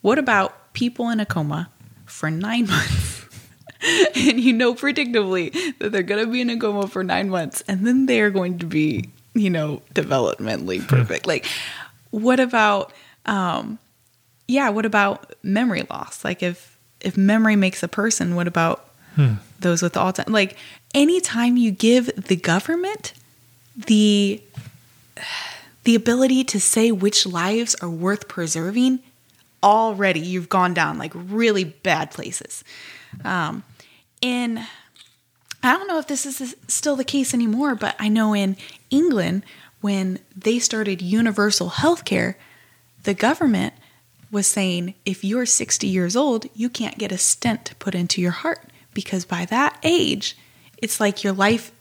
What about people in a coma for nine months? and you know predictably that they're going to be in a coma for nine months and then they are going to be you know, developmentally hmm. perfect. like, what about, um, yeah, what about memory loss? Like, if if memory makes a person, what about those with Alzheimer's? Like, anytime you give the government the the ability to say which lives are worth preserving, already you've gone down like really bad places. Um, in I don't know if this is still the case anymore, but I know in England when they started universal health care, the government was saying if you're 60 years old, you can't get a stent put into your heart because by that age, it's like your life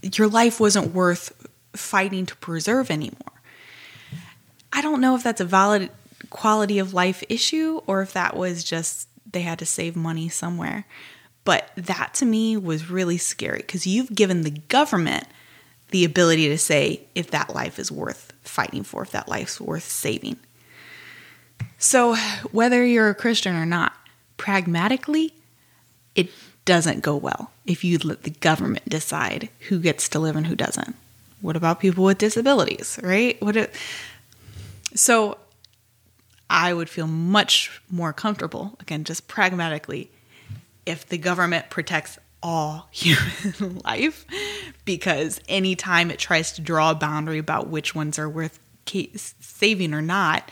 your life wasn't worth fighting to preserve anymore. I don't know if that's a valid quality of life issue or if that was just they had to save money somewhere. But that to me was really scary because you've given the government the ability to say if that life is worth fighting for, if that life's worth saving. So, whether you're a Christian or not, pragmatically, it doesn't go well if you let the government decide who gets to live and who doesn't. What about people with disabilities, right? What it, so I would feel much more comfortable, again, just pragmatically, if the government protects all human life, because anytime it tries to draw a boundary about which ones are worth saving or not,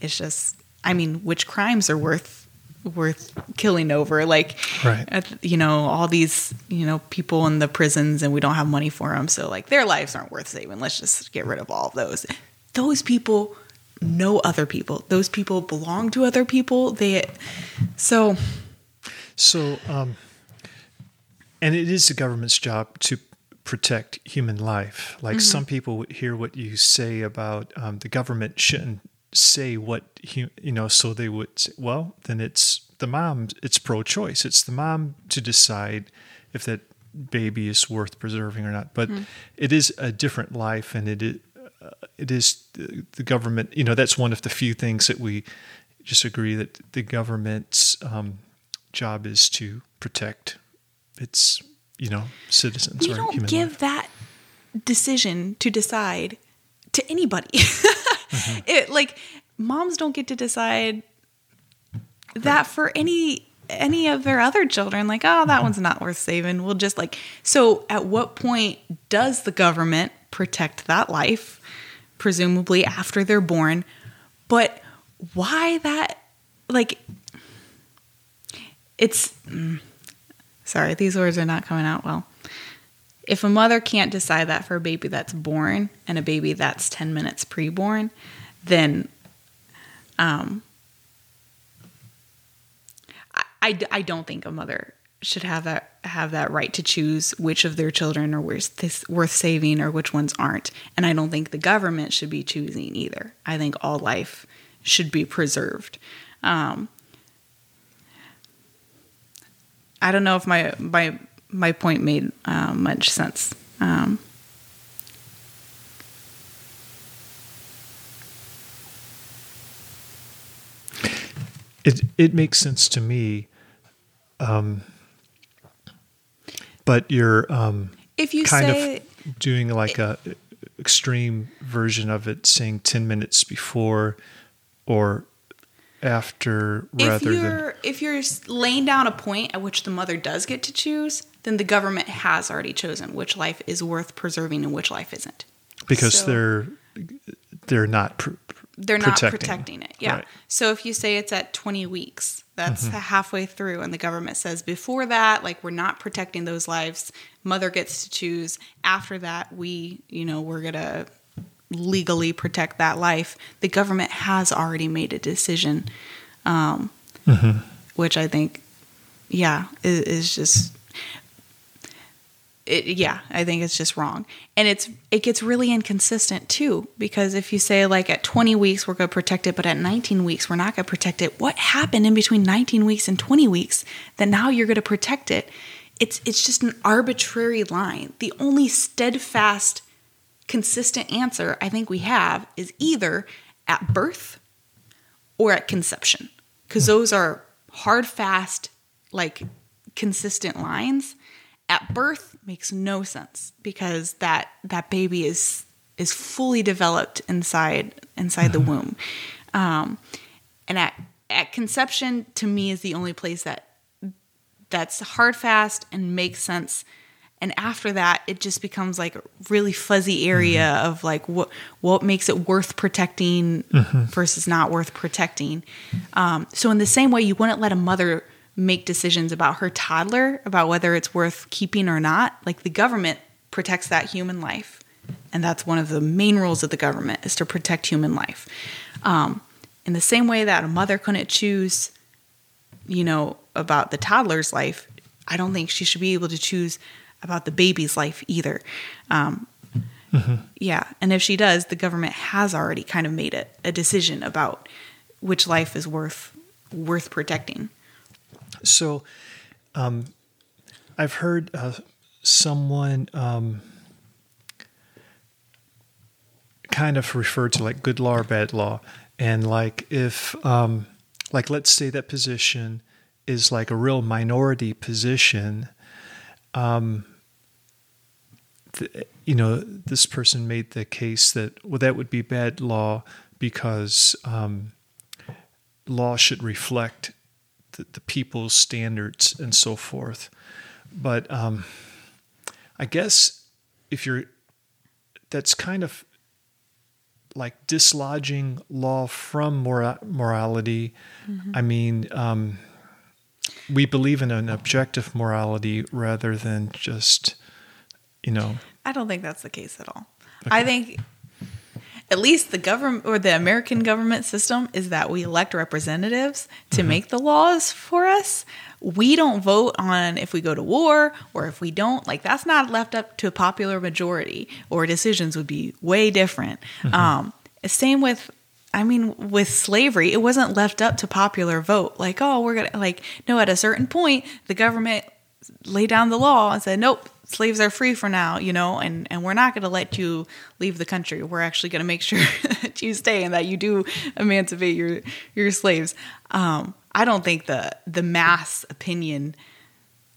it's just, I mean, which crimes are worth worth killing over? Like right. you know all these you know people in the prisons and we don't have money for them so like their lives aren't worth saving. Let's just get rid of all of those. Those people know other people. Those people belong to other people. They so. So um and it is the government's job to protect human life. Like mm-hmm. some people would hear what you say about um, the government shouldn't say what you, you know so they would say, well then it's the mom it's pro-choice it's the mom to decide if that baby is worth preserving or not but mm. it is a different life and it is, uh, it is the government you know that's one of the few things that we just agree that the government's um, job is to protect its you know citizens you or don't give life. that decision to decide to anybody mm-hmm. it like moms don't get to decide that for any any of their other children like oh that one's not worth saving. We'll just like so at what point does the government protect that life presumably after they're born? But why that like it's mm, sorry these words are not coming out well if a mother can't decide that for a baby that's born and a baby that's 10 minutes preborn, then um, I, I, don't think a mother should have that have that right to choose which of their children are worth worth saving or which ones aren't. And I don't think the government should be choosing either. I think all life should be preserved. Um, I don't know if my my my point made uh, much sense. Um, it it makes sense to me, um, but you're um, if you kind say, of doing like a extreme version of it, saying ten minutes before or after rather if you're than if you're laying down a point at which the mother does get to choose then the government has already chosen which life is worth preserving and which life isn't because So- they're they're not pr- they're not protecting. protecting it yeah Right. so if you say it's at 20 weeks that's Mm-hmm. halfway through and the government says before that like we're not protecting those lives mother gets to choose after that we you know we're gonna legally protect that life the government has already made a decision um, Mm-hmm. which i think yeah is, is just it, yeah, I think it's just wrong. And it's it gets really inconsistent too because if you say like at 20 weeks we're going to protect it but at 19 weeks we're not going to protect it, what happened in between 19 weeks and 20 weeks that now you're going to protect it? It's it's just an arbitrary line. The only steadfast consistent answer I think we have is either at birth or at conception because those are hard fast like consistent lines at birth makes no sense because that that baby is is fully developed inside inside the womb. Um, and at at conception, to me, is the only place that that's hard, fast, and makes sense. And after that, it just becomes like a really fuzzy area of like what what makes it worth protecting versus not worth protecting. Um, so in the same way, you wouldn't let a mother make decisions about her toddler about whether it's worth keeping or not. Like the government protects that human life, and that's one of the main rules of the government is to protect human life. Um, in the same way that a mother couldn't choose you know, about the toddler's life, I don't think she should be able to choose about the baby's life either. Um, Yeah. And if she does, the government has already kind of made it a decision about which life is worth worth protecting. So, um, I've heard uh, someone um, kind of refer to like good law or bad law, and like if, um, like, let's say that position is like a real minority position. Um, th- you know, this person made the case that well, that would be bad law because um, law should reflect the, the people's standards and so forth. But um, I guess if you're, that's kind of like dislodging law from mora- morality. I mean, um, we believe in an objective morality rather than just, you know, I don't think that's the case at all. I think at least the government or the American government system is that we elect representatives to make the laws for us. We don't vote on if we go to war or if we don't. Like that's not left up to a popular majority, or decisions would be way different. Um, same with, I mean, with slavery, it wasn't left up to popular vote. Like, oh, we're gonna like no. At a certain point, the government laid down the law and said, nope, slaves are free for now, you know, and, and we're not going to let you leave the country. We're actually going to make sure that you stay and that you do emancipate your, your slaves. Um, I don't think the, the mass opinion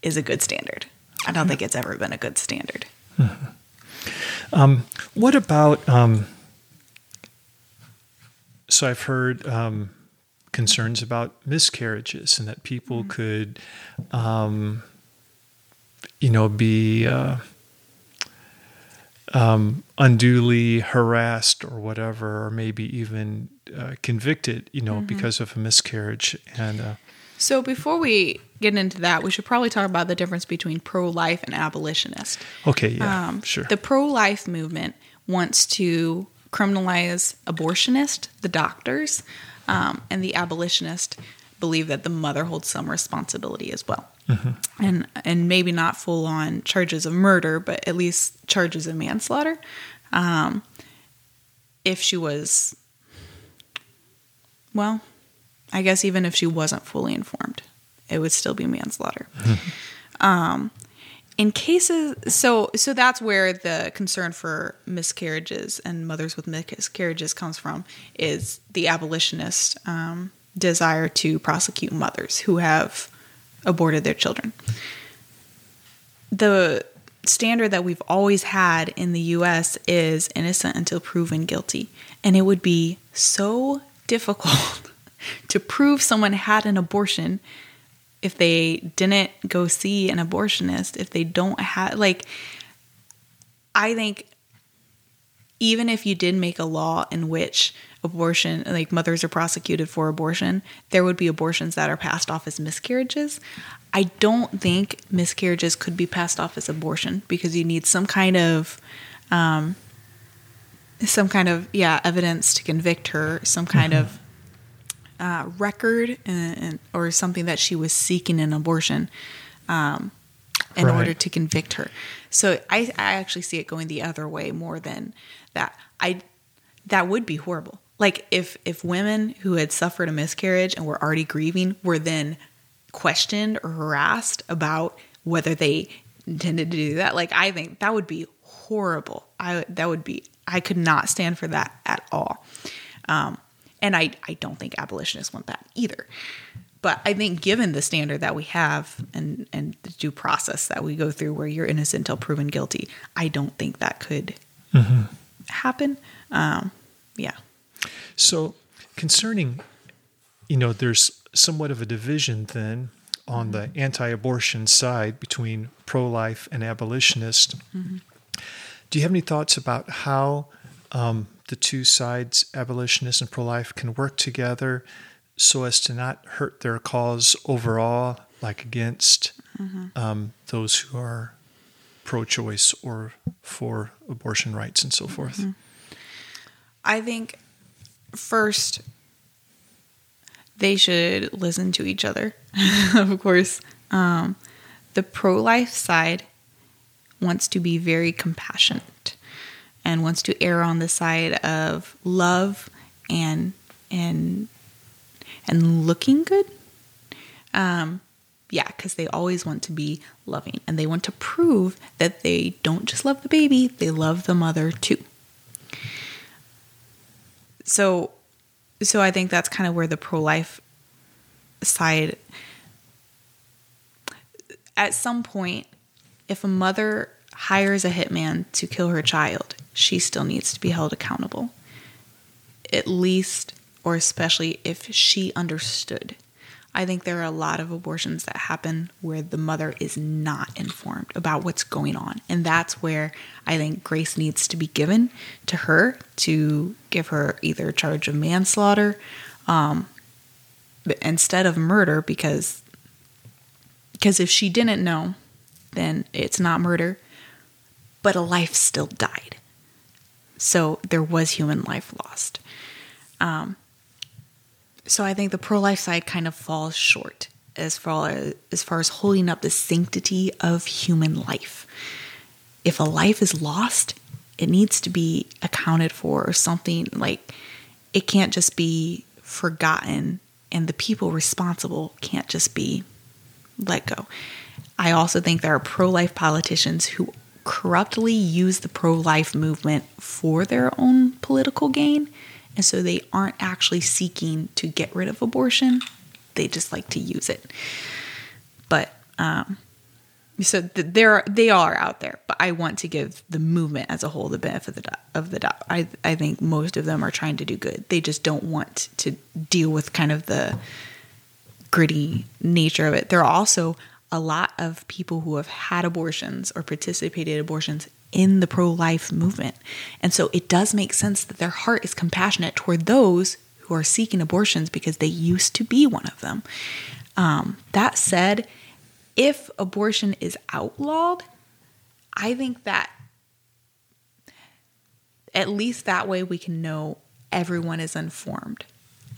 is a good standard. I don't think it's ever been a good standard. What about? Um, so I've heard um, concerns about miscarriages and that people could, um, you know, be uh, um, unduly harassed or whatever, or maybe even uh, convicted, you know, because of a miscarriage. And uh, So before we get into that, we should probably talk about the difference between pro-life and abolitionist. okay, yeah, Um, sure. The pro life movement wants to criminalize abortionist, the doctors, um, and the abolitionist believe that the mother holds some responsibility as well. And and maybe not full on charges of murder, but at least charges of manslaughter. Um, if she was, well, I guess even if she wasn't fully informed, it would still be manslaughter in cases so so that's where the concern for miscarriages and mothers with miscarriages comes from is the abolitionist um, desire to prosecute mothers who have aborted their children. The standard that we've always had in the US is innocent until proven guilty. And it would be so difficult to prove someone had an abortion if they didn't go see an abortionist, if they don't have, like, I think even if you did make a law in which abortion, like mothers are prosecuted for abortion, there would be abortions that are passed off as miscarriages. I don't think miscarriages could be passed off as abortion because you need some kind of, um, some kind of yeah evidence to convict her, some kind of uh, record and, and, or something that she was seeking an abortion um, in Right. order to convict her. So I, I actually see it going the other way more than that. I that would be horrible. Like if if women who had suffered a miscarriage and were already grieving were then questioned or harassed about whether they intended to do that, like I think that would be horrible. I that would be I could not stand for that at all. Um, and I, I don't think abolitionists want that either. But I think given the standard that we have and, and the due process that we go through where you're innocent until proven guilty, I don't think that could happen. Um, yeah. So, concerning, you know, there's somewhat of a division then on the anti abortion side between pro life and abolitionist. Do you have any thoughts about how um, the two sides, abolitionists and pro life, can work together so as to not hurt their cause overall, like against um, those who are pro choice or for abortion rights and so forth? I think first they should listen to each other. of course, um, the pro life side wants to be very compassionate and wants to err on the side of love and and and looking good. Um, yeah, because they always want to be loving and they want to prove that they don't just love the baby, they love the mother too. So, so I think that's kind of where the pro life side. At some point, if a mother hires a hitman to kill her child, she still needs to be held accountable. At least, or especially if she understood. I think there are a lot of abortions that happen where the mother is not informed about what's going on. And that's where I think grace needs to be given to her to give her either charge of manslaughter um, instead of murder because because if she didn't know, then it's not murder, but a life still died. So there was human life lost. Um, so I think the pro life side kind of falls short as far as, as far as holding up the sanctity of human life. If a life is lost, it needs to be accounted for or something like it can't just be forgotten and the people responsible can't just be let go. I also think there are pro life politicians who corruptly use the pro life movement for their own political gain. And so they aren't actually seeking to get rid of abortion, they just like to use it. But, um, so th- there are they are out there, but I want to give the movement as a whole the benefit of the, of the doubt. I I think most of them are trying to do good. They just don't want to deal with kind of the gritty nature of it. There are also a lot of people who have had abortions or participated in abortions in the pro life movement. And so it does make sense that their heart is compassionate toward those who are seeking abortions because they used to be one of them. Um, that said, if abortion is outlawed, I think that at least that way we can know everyone is informed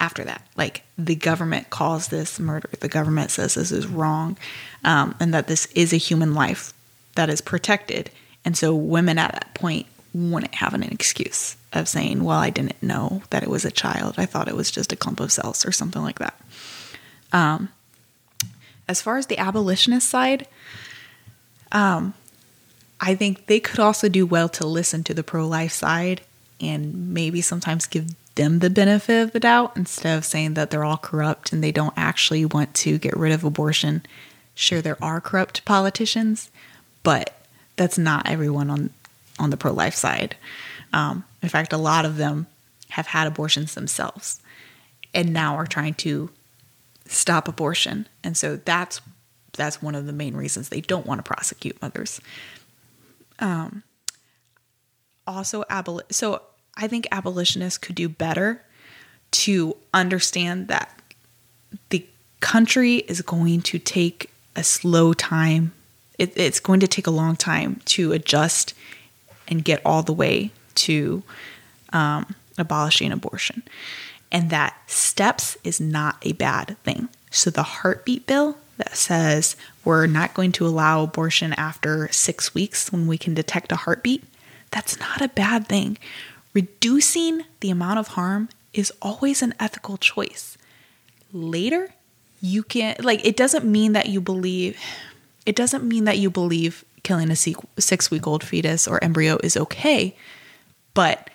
after that. Like the government calls this murder, the government says this is wrong, um, and that this is a human life that is protected. And so women at that point wouldn't have an excuse of saying, well, I didn't know that it was a child. I thought it was just a clump of cells or something like that. Um, as far as the abolitionist side, um, I think they could also do well to listen to the pro life side and maybe sometimes give them the benefit of the doubt instead of saying that they're all corrupt and they don't actually want to get rid of abortion. Sure, there are corrupt politicians, but that's not everyone on on the pro life side. Um, in fact, a lot of them have had abortions themselves and now are trying to stop abortion. And so that's that's one of the main reasons they don't want to prosecute mothers. Um, also, aboli- so I think abolitionists could do better to understand that the country is going to take a slow time. It, it's going to take a long time to adjust and get all the way to um, abolishing abortion. And that steps is not a bad thing. So the heartbeat bill that says we're not going to allow abortion after six weeks when we can detect a heartbeat, that's not a bad thing. Reducing the amount of harm is always an ethical choice. Later, you can like it doesn't mean that you believe it doesn't mean that you believe killing a six week old fetus or embryo is okay, but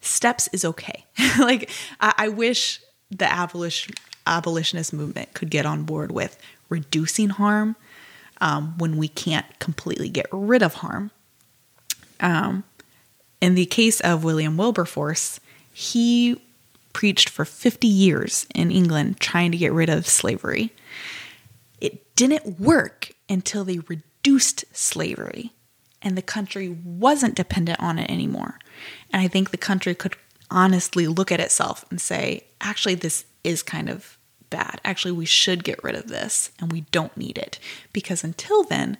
steps is okay. like I, I, wish the abolition abolitionist movement could get on board with reducing harm um, when we can't completely get rid of harm. Um, in the case of William Wilberforce, he preached for 50 years in England trying to get rid of slavery. It didn't work until they reduced slavery and the country wasn't dependent on it anymore. And I think the country could honestly look at itself and say, actually, this is kind of bad. Actually, we should get rid of this and we don't need it. Because until then,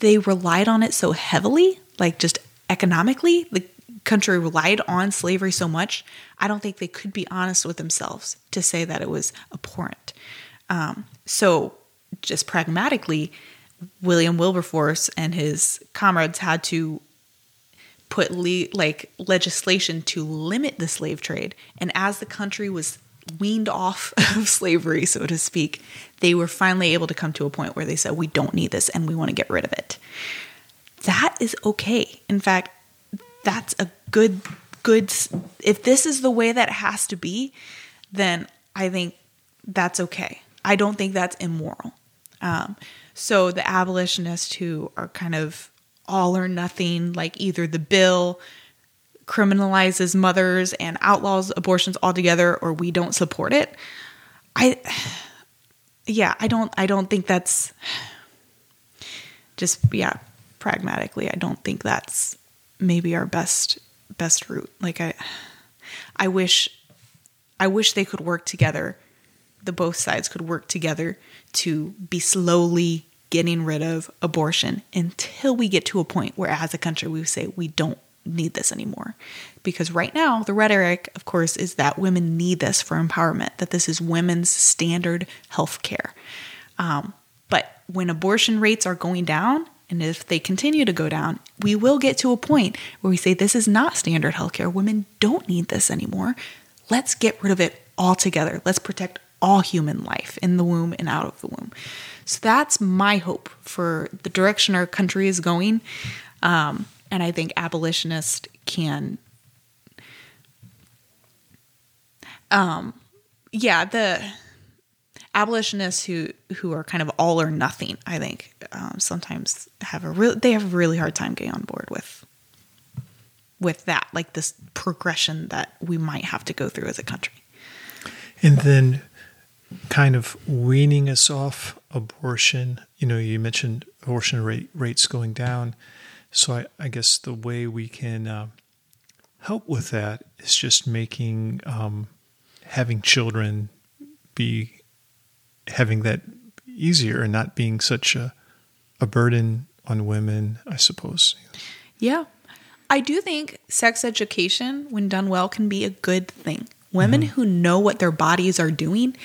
they relied on it so heavily, like just economically, the country relied on slavery so much. I don't think they could be honest with themselves to say that it was abhorrent. Um, so, just pragmatically, William Wilberforce and his comrades had to put le- like legislation to limit the slave trade. And as the country was weaned off of slavery, so to speak, they were finally able to come to a point where they said, "We don't need this, and we want to get rid of it." That is okay. In fact, that's a good good. If this is the way that has to be, then I think that's okay. I don't think that's immoral. Um, so the abolitionists who are kind of all or nothing, like either the bill criminalizes mothers and outlaws abortions altogether, or we don't support it. I, yeah, I don't, I don't think that's just, yeah, pragmatically, I don't think that's maybe our best, best route. Like I, I wish, I wish they could work together. The both sides could work together to be slowly getting rid of abortion until we get to a point where, as a country, we say we don't need this anymore. Because right now, the rhetoric, of course, is that women need this for empowerment, that this is women's standard health care. Um, but when abortion rates are going down, and if they continue to go down, we will get to a point where we say this is not standard healthcare. Women don't need this anymore. Let's get rid of it altogether. Let's protect all human life in the womb and out of the womb. So that's my hope for the direction our country is going. Um, and I think abolitionists can, um, yeah, the abolitionists who who are kind of all or nothing, I think, um, sometimes have a real they have a really hard time getting on board with with that, like this progression that we might have to go through as a country. And then kind of weaning us off abortion. You know, you mentioned abortion rate, rates going down. So I, I guess the way we can uh, help with that is just making um, having children be having that easier and not being such a, a burden on women, I suppose. Yeah. I do think sex education, when done well, can be a good thing. Women mm-hmm. who know what their bodies are doing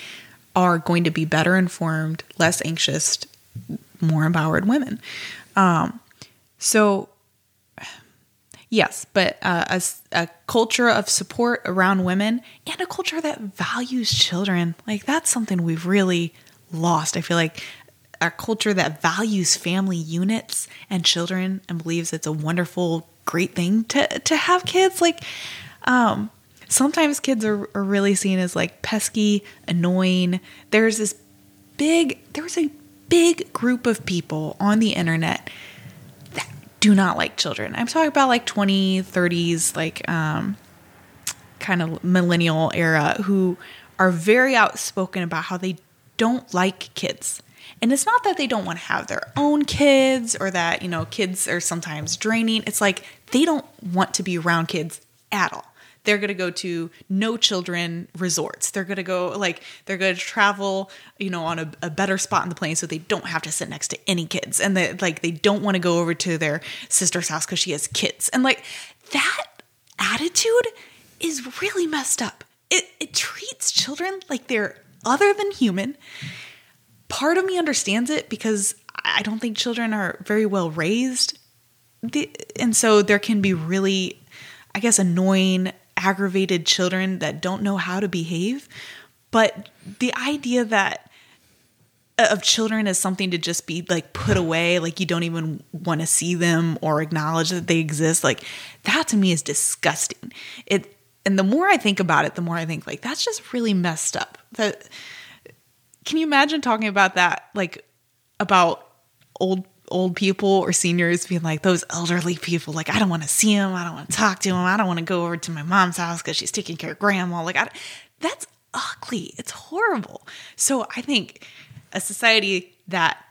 are going to be better informed, less anxious, more empowered women. Um, so, yes, but uh, a, a culture of support around women and a culture that values children, like that's something we've really lost. I feel like a culture that values family units and children and believes it's a wonderful, great thing to to have kids. Like, um, sometimes kids are, are really seen as like pesky, annoying. There's this big, there's a big group of people on the internet do not like children. I'm talking about like 20, 30s, like um, kind of millennial era who are very outspoken about how they don't like kids. And it's not that they don't want to have their own kids or that, you know, kids are sometimes draining. It's like they don't want to be around kids at all they're going to go to no children resorts. They're going to go like they're going to travel, you know, on a, a, better spot in the plane so they don't have to sit next to any kids. And they like they don't want to go over to their sister's house cuz she has kids. And like that attitude is really messed up. It it treats children like they're other than human. Part of me understands it because I don't think children are very well raised. and so there can be really I guess annoying aggravated children that don't know how to behave. But the idea that uh, of children as something to just be like put away, like you don't even want to see them or acknowledge that they exist, like that to me is disgusting. It and the more I think about it, the more I think like that's just really messed up. That can you imagine talking about that like about old old people or seniors being like those elderly people like i don't want to see him i don't want to talk to him i don't want to go over to my mom's house because she's taking care of grandma like I, that's ugly it's horrible. So i think a society that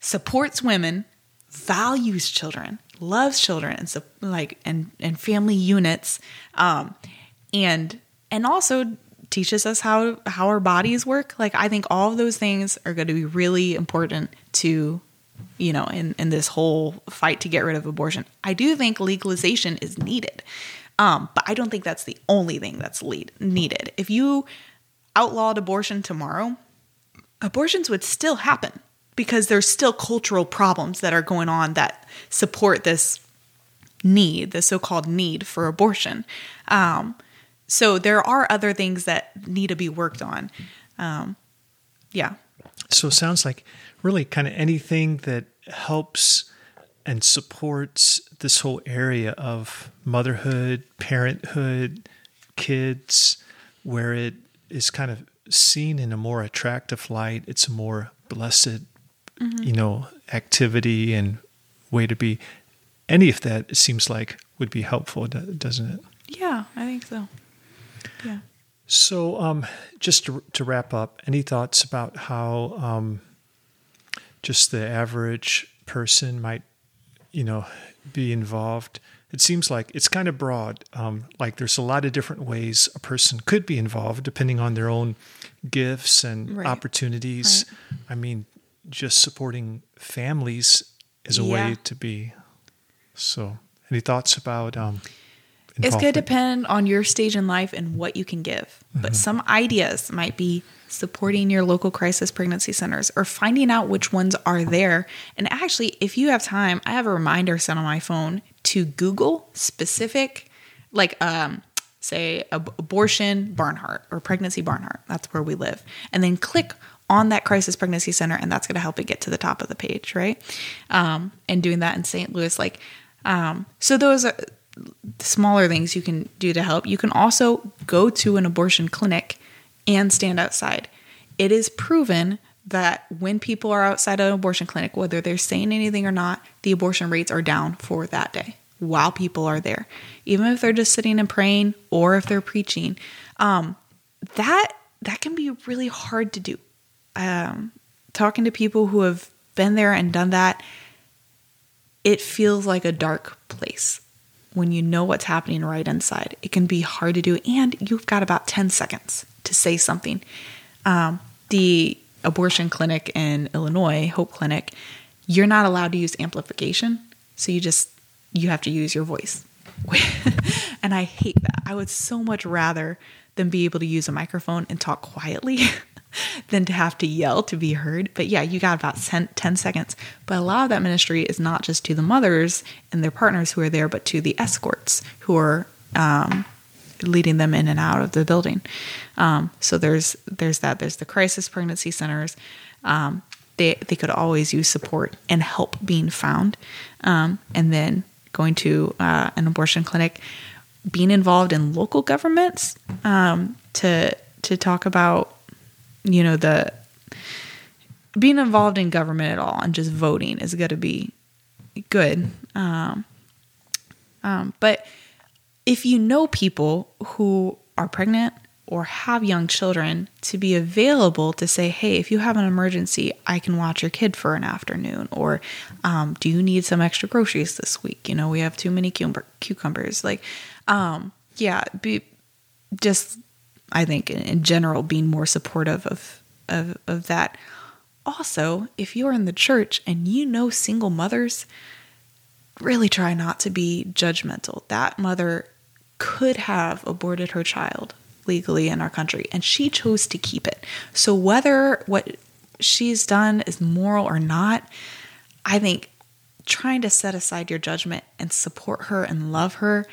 supports women values children loves children and like and and family units um and and also teaches us how how our bodies work like i think all of those things are going to be really important to you know in in this whole fight to get rid of abortion i do think legalization is needed um but i don't think that's the only thing that's lead, needed if you outlawed abortion tomorrow abortions would still happen because there's still cultural problems that are going on that support this need the so-called need for abortion um so there are other things that need to be worked on. Um, yeah. So it sounds like really kind of anything that helps and supports this whole area of motherhood, parenthood, kids, where it is kind of seen in a more attractive light. It's a more blessed, mm-hmm. you know, activity and way to be. Any of that it seems like would be helpful, doesn't it? Yeah, I think so. Yeah. So, um, just to, to, wrap up, any thoughts about how um, just the average person might, you know, be involved? It seems like it's kind of broad. Um, like there's a lot of different ways a person could be involved depending on their own gifts and right. opportunities. Right. I mean, just supporting families is a yeah. way to be. So, any thoughts about? Um, it's going to depend on your stage in life and what you can give. Mm-hmm. But some ideas might be supporting your local crisis pregnancy centers or finding out which ones are there. And actually, if you have time, I have a reminder set on my phone to Google specific, like, um, say, ab- abortion Barnhart or pregnancy Barnhart. That's where we live. And then click on that crisis pregnancy center, and that's going to help it get to the top of the page, right? Um, and doing that in St. Louis, like, um, so those are smaller things you can do to help. You can also go to an abortion clinic and stand outside. It is proven that when people are outside an abortion clinic, whether they're saying anything or not, the abortion rates are down for that day while people are there. Even if they're just sitting and praying or if they're preaching, um, that that can be really hard to do. Um, talking to people who have been there and done that, it feels like a dark place when you know what's happening right inside. It can be hard to do, and you've got about 10 seconds to say something. Um, the abortion clinic in Illinois, Hope Clinic, you're not allowed to use amplification. So you just, you have to use your voice. and I hate that. I would so much rather than be able to use a microphone and talk quietly than to have to yell to be heard. But yeah, you got about 10, 10, seconds. But a lot of that ministry is not just to the mothers and their partners who are there, but to the escorts who are um, leading them in and out of the building. Um, so there's there's that. There's the crisis pregnancy centers. Um, they they could always use support and help being found, um, and then going to uh, an abortion clinic, being involved in local governments um, to to talk about you know the being involved in government at all and just voting is going to be good. Um, um, but if you know people who are pregnant or have young children, to be available to say, hey, if you have an emergency, I can watch your kid for an afternoon. Or um, do you need some extra groceries this week? You know, we have too many cucumbers. Like, um, yeah, be just I think in general being more supportive of, of of that. Also, if you're in the church and you know single mothers, really try not to be judgmental. That mother could have aborted her child legally in our country and she chose to keep it. So whether what she's done is moral or not, I think trying to set aside your judgment and support her and love her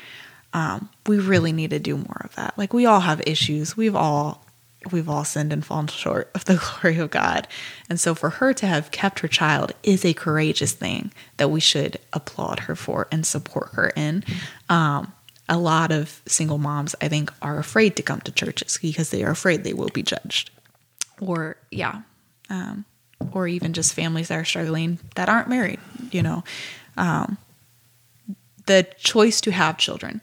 um, we really need to do more of that. Like we all have issues. We've all we've all sinned and fallen short of the glory of God. And so for her to have kept her child is a courageous thing that we should applaud her for and support her in. Um, a lot of single moms, I think, are afraid to come to churches because they are afraid they will be judged. Or, yeah. Um, or even just families that are struggling that aren't married, you know. Um, the choice to have children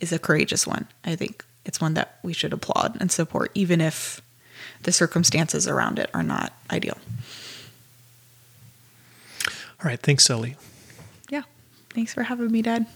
is a courageous one. I think it's one that we should applaud and support, even if the circumstances around it are not ideal. All right. Thanks, Ellie. Yeah. Thanks for having me, Dad.